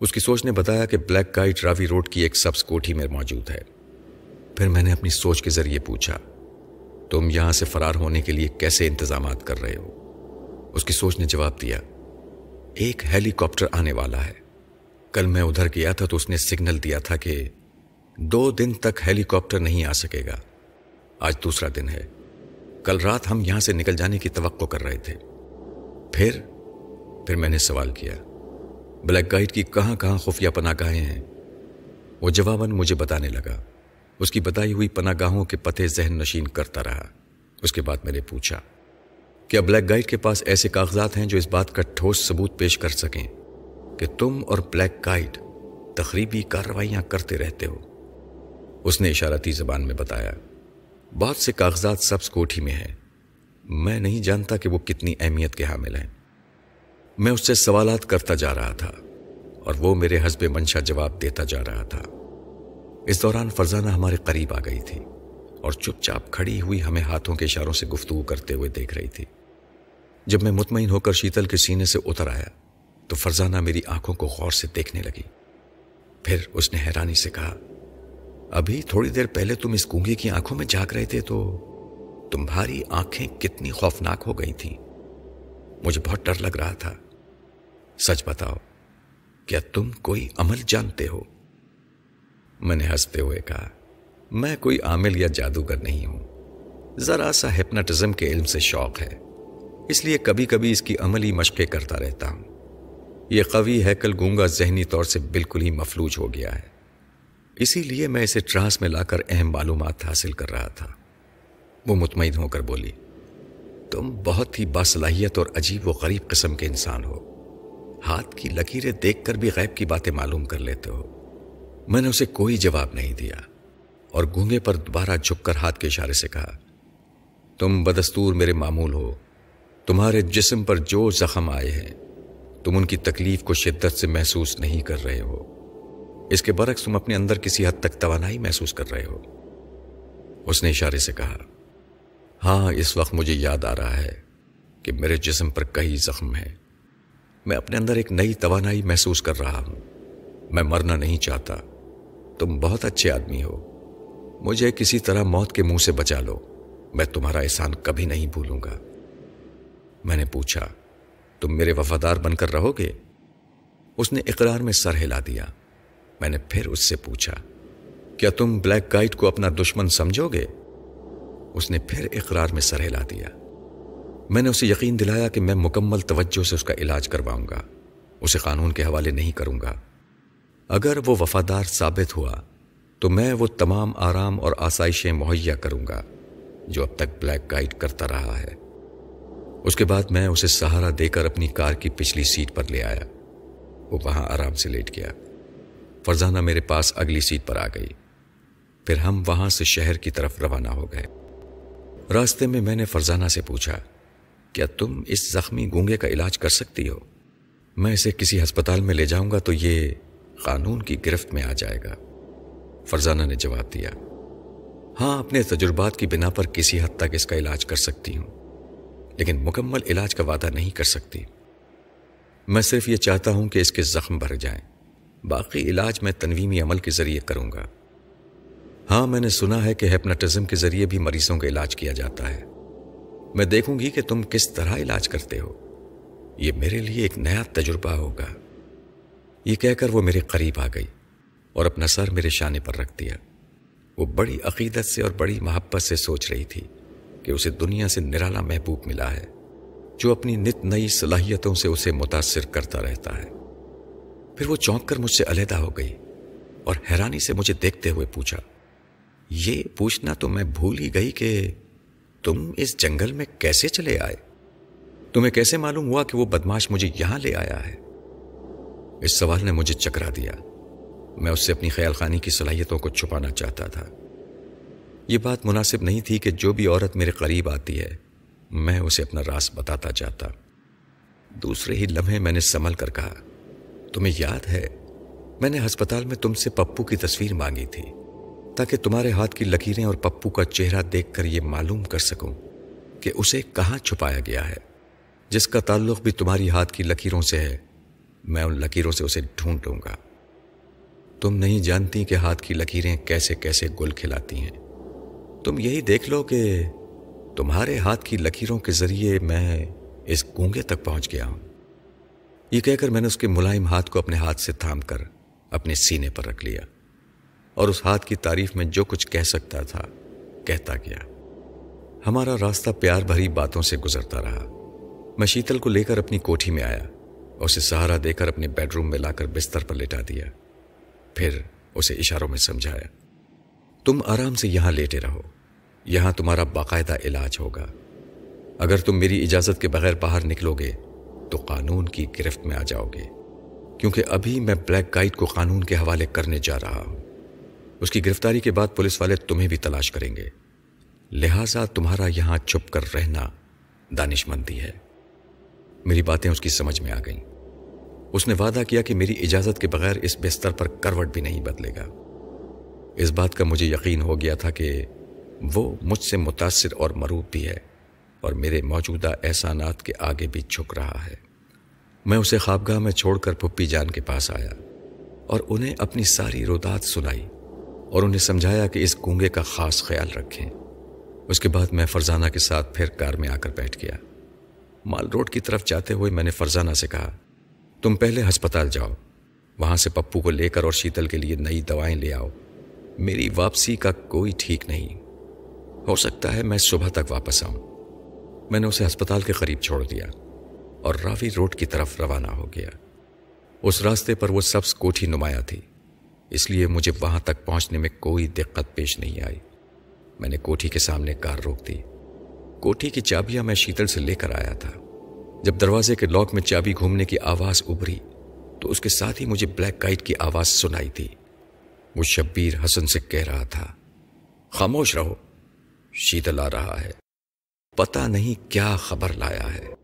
اس کی سوچ نے بتایا کہ بلیک گائٹ راوی روڈ کی ایک سبز کوٹھی میں موجود ہے۔ پھر میں نے اپنی سوچ کے ذریعے پوچھا، تم یہاں سے فرار ہونے کے لیے کیسے انتظامات کر رہے ہو؟ اس کی سوچ نے جواب دیا، ایک ہیلی کاپٹر آنے والا ہے۔ کل میں ادھر گیا تھا تو اس نے سگنل دیا تھا کہ دو دن تک ہیلی کاپٹر نہیں آ سکے گا۔ آج دوسرا دن ہے۔ کل رات ہم یہاں سے نکل جانے کی توقع کر رہے تھے۔ پھر پھر میں نے سوال کیا بلیک گائٹ کی کہاں کہاں خفیہ پناہ گاہیں ہیں۔ وہ جواباً مجھے بتانے لگا۔ اس کی بتائی ہوئی پناہ گاہوں کے پتے ذہن نشین کرتا رہا۔ اس کے بعد میں نے پوچھا، کیا بلیک گائٹ کے پاس ایسے کاغذات ہیں جو اس بات کا ٹھوس ثبوت پیش کر سکیں کہ تم اور بلیک گائٹ تقریبی کارروائیاں کرتے رہتے ہو؟ اس نے اشارتی زبان میں بتایا بہت سے کاغذات سبز کوٹھی میں ہیں۔ میں نہیں جانتا کہ وہ کتنی اہمیت کے حامل ہیں۔ میں اس سے سوالات کرتا جا رہا تھا اور وہ میرے حسب منشا جواب دیتا جا رہا تھا۔ اس دوران فرزانہ ہمارے قریب آ گئی تھی اور چپ چاپ کھڑی ہوئی ہمیں ہاتھوں کے اشاروں سے گفتگو کرتے ہوئے دیکھ رہی تھی۔ جب میں مطمئن ہو کر شیتل کے سینے سے اتر آیا تو فرزانہ میری آنکھوں کو غور سے دیکھنے لگی۔ پھر اس نے حیرانی سے کہا، ابھی تھوڑی دیر پہلے تم اس گونگے کی آنکھوں میں جاگ رہے تھے تو تمہاری آنکھیں کتنی خوفناک ہو گئی تھیں۔ مجھے بہت ڈر لگ رہا تھا۔ سچ بتاؤ، کیا تم کوئی عمل جانتے ہو؟ میں نے ہنستے ہوئے کہا، میں کوئی عامل یا جادوگر نہیں ہوں۔ ذرا سا ہپناٹزم کے علم سے شوق ہے، اس لیے کبھی کبھی اس کی عملی مشقیں کرتا رہتا ہوں۔ یہ قوی ہیکل گونگا ذہنی طور سے بالکل ہی مفلوج ہو گیا ہے۔ اسی لیے میں اسے ٹرانس میں لا کر اہم معلومات حاصل کر رہا تھا۔ وہ مطمئن ہو کر بولی، تم بہت ہی باصلاحیت اور عجیب و غریب قسم کے انسان ہو۔ ہاتھ کی لکیریں دیکھ کر بھی غیب کی باتیں معلوم کر لیتے ہو۔ میں نے اسے کوئی جواب نہیں دیا اور گونگے پر دوبارہ جھک کر ہاتھ کے اشارے سے کہا، تم بدستور میرے معمول ہو۔ تمہارے جسم پر جو زخم آئے ہیں، تم ان کی تکلیف کو شدت سے محسوس نہیں کر رہے ہو۔ اس کے برعکس تم اپنے اندر کسی حد تک توانائی محسوس کر رہے ہو۔ اس نے اشارے سے کہا ہاں اس وقت مجھے یاد آ رہا ہے کہ میرے جسم پر کئی زخم ہیں۔ میں اپنے اندر ایک نئی توانائی محسوس کر رہا ہوں۔ میں مرنا نہیں چاہتا۔ تم بہت اچھے آدمی ہو۔ مجھے کسی طرح موت کے منہ سے بچا لو۔ میں تمہارا احسان کبھی نہیں بھولوں گا۔ میں نے پوچھا، تم میرے وفادار بن کر رہو گے؟ اس نے اقرار میں سر ہلا دیا۔ میں نے پھر اس سے پوچھا، کیا تم بلیک گائٹ کو اپنا دشمن سمجھو گے؟ اس نے پھر اقرار میں سر ہلا دیا۔ میں نے اسے یقین دلایا کہ میں مکمل توجہ سے اس کا علاج کرواؤں گا۔ اسے قانون کے حوالے نہیں کروں گا۔ اگر وہ وفادار ثابت ہوا، تو میں وہ تمام آرام اور آسائشیں مہیا کروں گا جو اب تک بلیک گائڈ کرتا رہا ہے۔ اس کے بعد میں اسے سہارا دے کر اپنی کار کی پچھلی سیٹ پر لے آیا۔ وہ وہاں آرام سے لیٹ گیا۔ فرزانہ میرے پاس اگلی سیٹ پر آ گئی۔ پھر ہم وہاں سے شہر کی طرف روانہ ہو گئے۔ راستے میں میں نے فرزانہ سے پوچھا کیا تم اس زخمی گونگے کا علاج کر سکتی ہو؟ میں اسے کسی ہسپتال میں لے جاؤں گا تو یہ قانون کی گرفت میں آ جائے گا۔ فرزانہ نے جواب دیا۔ ہاں اپنے تجربات کی بنا پر کسی حد تک اس کا علاج کر سکتی ہوں، لیکن مکمل علاج کا وعدہ نہیں کر سکتی۔ میں صرف یہ چاہتا ہوں کہ اس کے زخم بھر جائیں۔ باقی علاج میں تنویمی عمل کے ذریعے کروں گا۔ ہاں میں نے سنا ہے کہ ہیپناٹزم کے ذریعے بھی مریضوں کا علاج کیا جاتا ہے۔ میں دیکھوں گی کہ تم کس طرح علاج کرتے ہو۔ یہ میرے لیے ایک نیا تجربہ ہوگا۔ یہ کہہ کر وہ میرے قریب آ گئی اور اپنا سر میرے شانے پر رکھ دیا۔ وہ بڑی عقیدت سے اور بڑی محبت سے سوچ رہی تھی کہ اسے دنیا سے نرالا محبوب ملا ہے، جو اپنی نت نئی صلاحیتوں سے اسے متاثر کرتا رہتا ہے۔ پھر وہ چونک کر مجھ سے علیحدہ ہو گئی اور حیرانی سے مجھے دیکھتے ہوئے پوچھا، یہ پوچھنا تو میں بھول ہی گئی کہ تم اس جنگل میں کیسے چلے آئے؟ تمہیں کیسے معلوم ہوا کہ وہ بدماش مجھے یہاں لے آیا ہے؟ اس سوال نے مجھے چکرا دیا۔ میں اس سے اپنی خیال خانی کی صلاحیتوں کو چھپانا چاہتا تھا۔ یہ بات مناسب نہیں تھی کہ جو بھی عورت میرے قریب آتی ہے، میں اسے اپنا راز بتاتا چاہتا دوسرے ہی لمحے میں نے سنبھل کر کہا، تمہیں یاد ہے، میں نے ہسپتال میں تم سے پپو کی تصویر مانگی تھی۔ تاکہ تمہارے ہاتھ کی لکیریں اور پپو کا چہرہ دیکھ کر یہ معلوم کر سکوں کہ اسے کہاں چھپایا گیا ہے۔ جس کا تعلق بھی تمہاری ہاتھ کی لکیروں سے ہے، میں ان لکیروں سے اسے ڈھونڈ لوں گا۔ تم نہیں جانتی کہ ہاتھ کی لکیریں کیسے کیسے گل کھلاتی ہیں۔ تم یہی دیکھ لو کہ تمہارے ہاتھ کی لکیروں کے ذریعے میں اس گونگے تک پہنچ گیا ہوں۔ یہ کہہ کر میں نے اس کے ملائم ہاتھ کو اپنے ہاتھ سے تھام کر اپنے سینے پر رکھ لیا۔ اور اس ہاتھ کی تعریف میں جو کچھ کہہ سکتا تھا، کہتا گیا۔ ہمارا راستہ پیار بھری باتوں سے گزرتا رہا۔ میں شیتل کو لے کر اپنی کوٹھی میں آیا اور اسے سہارا دے کر اپنے بیڈ روم میں لا کر بستر پر لٹا دیا۔ پھر اسے اشاروں میں سمجھایا۔ تم آرام سے یہاں لیٹے رہو۔ یہاں تمہارا باقاعدہ علاج ہوگا۔ اگر تم میری اجازت کے بغیر باہر نکلو گے، تو قانون کی گرفت میں آ جاؤ گے۔ کیونکہ ابھی میں بلیک گائٹ کو قانون کے حوالے کرنے جا رہا ہوں۔ اس کی گرفتاری کے بعد پولیس والے تمہیں بھی تلاش کریں گے۔ لہذا تمہارا یہاں چھپ کر رہنا دانش مندی ہے۔ میری باتیں اس کی سمجھ میں آ گئیں۔ اس نے وعدہ کیا کہ میری اجازت کے بغیر اس بستر پر کروٹ بھی نہیں بدلے گا۔ اس بات کا مجھے یقین ہو گیا تھا کہ وہ مجھ سے متاثر اور مروب بھی ہے اور میرے موجودہ احسانات کے آگے بھی جھک رہا ہے۔ میں اسے خوابگاہ میں چھوڑ کر پپی جان کے پاس آیا اور انہیں اپنی ساری رودات سنائی۔ اور انہیں سمجھایا کہ اس گونگے کا خاص خیال رکھیں۔ اس کے بعد میں فرزانہ کے ساتھ پھر کار میں آ کر بیٹھ گیا۔ مال روڈ کی طرف جاتے ہوئے میں نے فرزانہ سے کہا، تم پہلے ہسپتال جاؤ، وہاں سے پپو کو لے کر اور شیتل کے لیے نئی دوائیں لے آؤ۔ میری واپسی کا کوئی ٹھیک نہیں۔ ہو سکتا ہے میں صبح تک واپس آؤں۔ میں نے اسے ہسپتال کے قریب چھوڑ دیا اور راوی روڈ کی طرف روانہ ہو گیا۔ اس راستے پر وہ سبز کوٹھی نمایاں تھی۔ اس لیے مجھے وہاں تک پہنچنے میں کوئی دقت پیش نہیں آئی۔ میں نے کوٹھی کے سامنے کار روک دی۔ کوٹھی کی چابیاں میں شیتل سے لے کر آیا تھا۔ جب دروازے کے لاک میں چابی گھومنے کی آواز ابری تو اس کے ساتھ ہی مجھے بلیک گائٹ کی آواز سنائی تھی وہ شبیر حسن سے کہہ رہا تھا، خاموش رہو، شیتل آ رہا ہے۔ پتا نہیں کیا خبر لایا ہے۔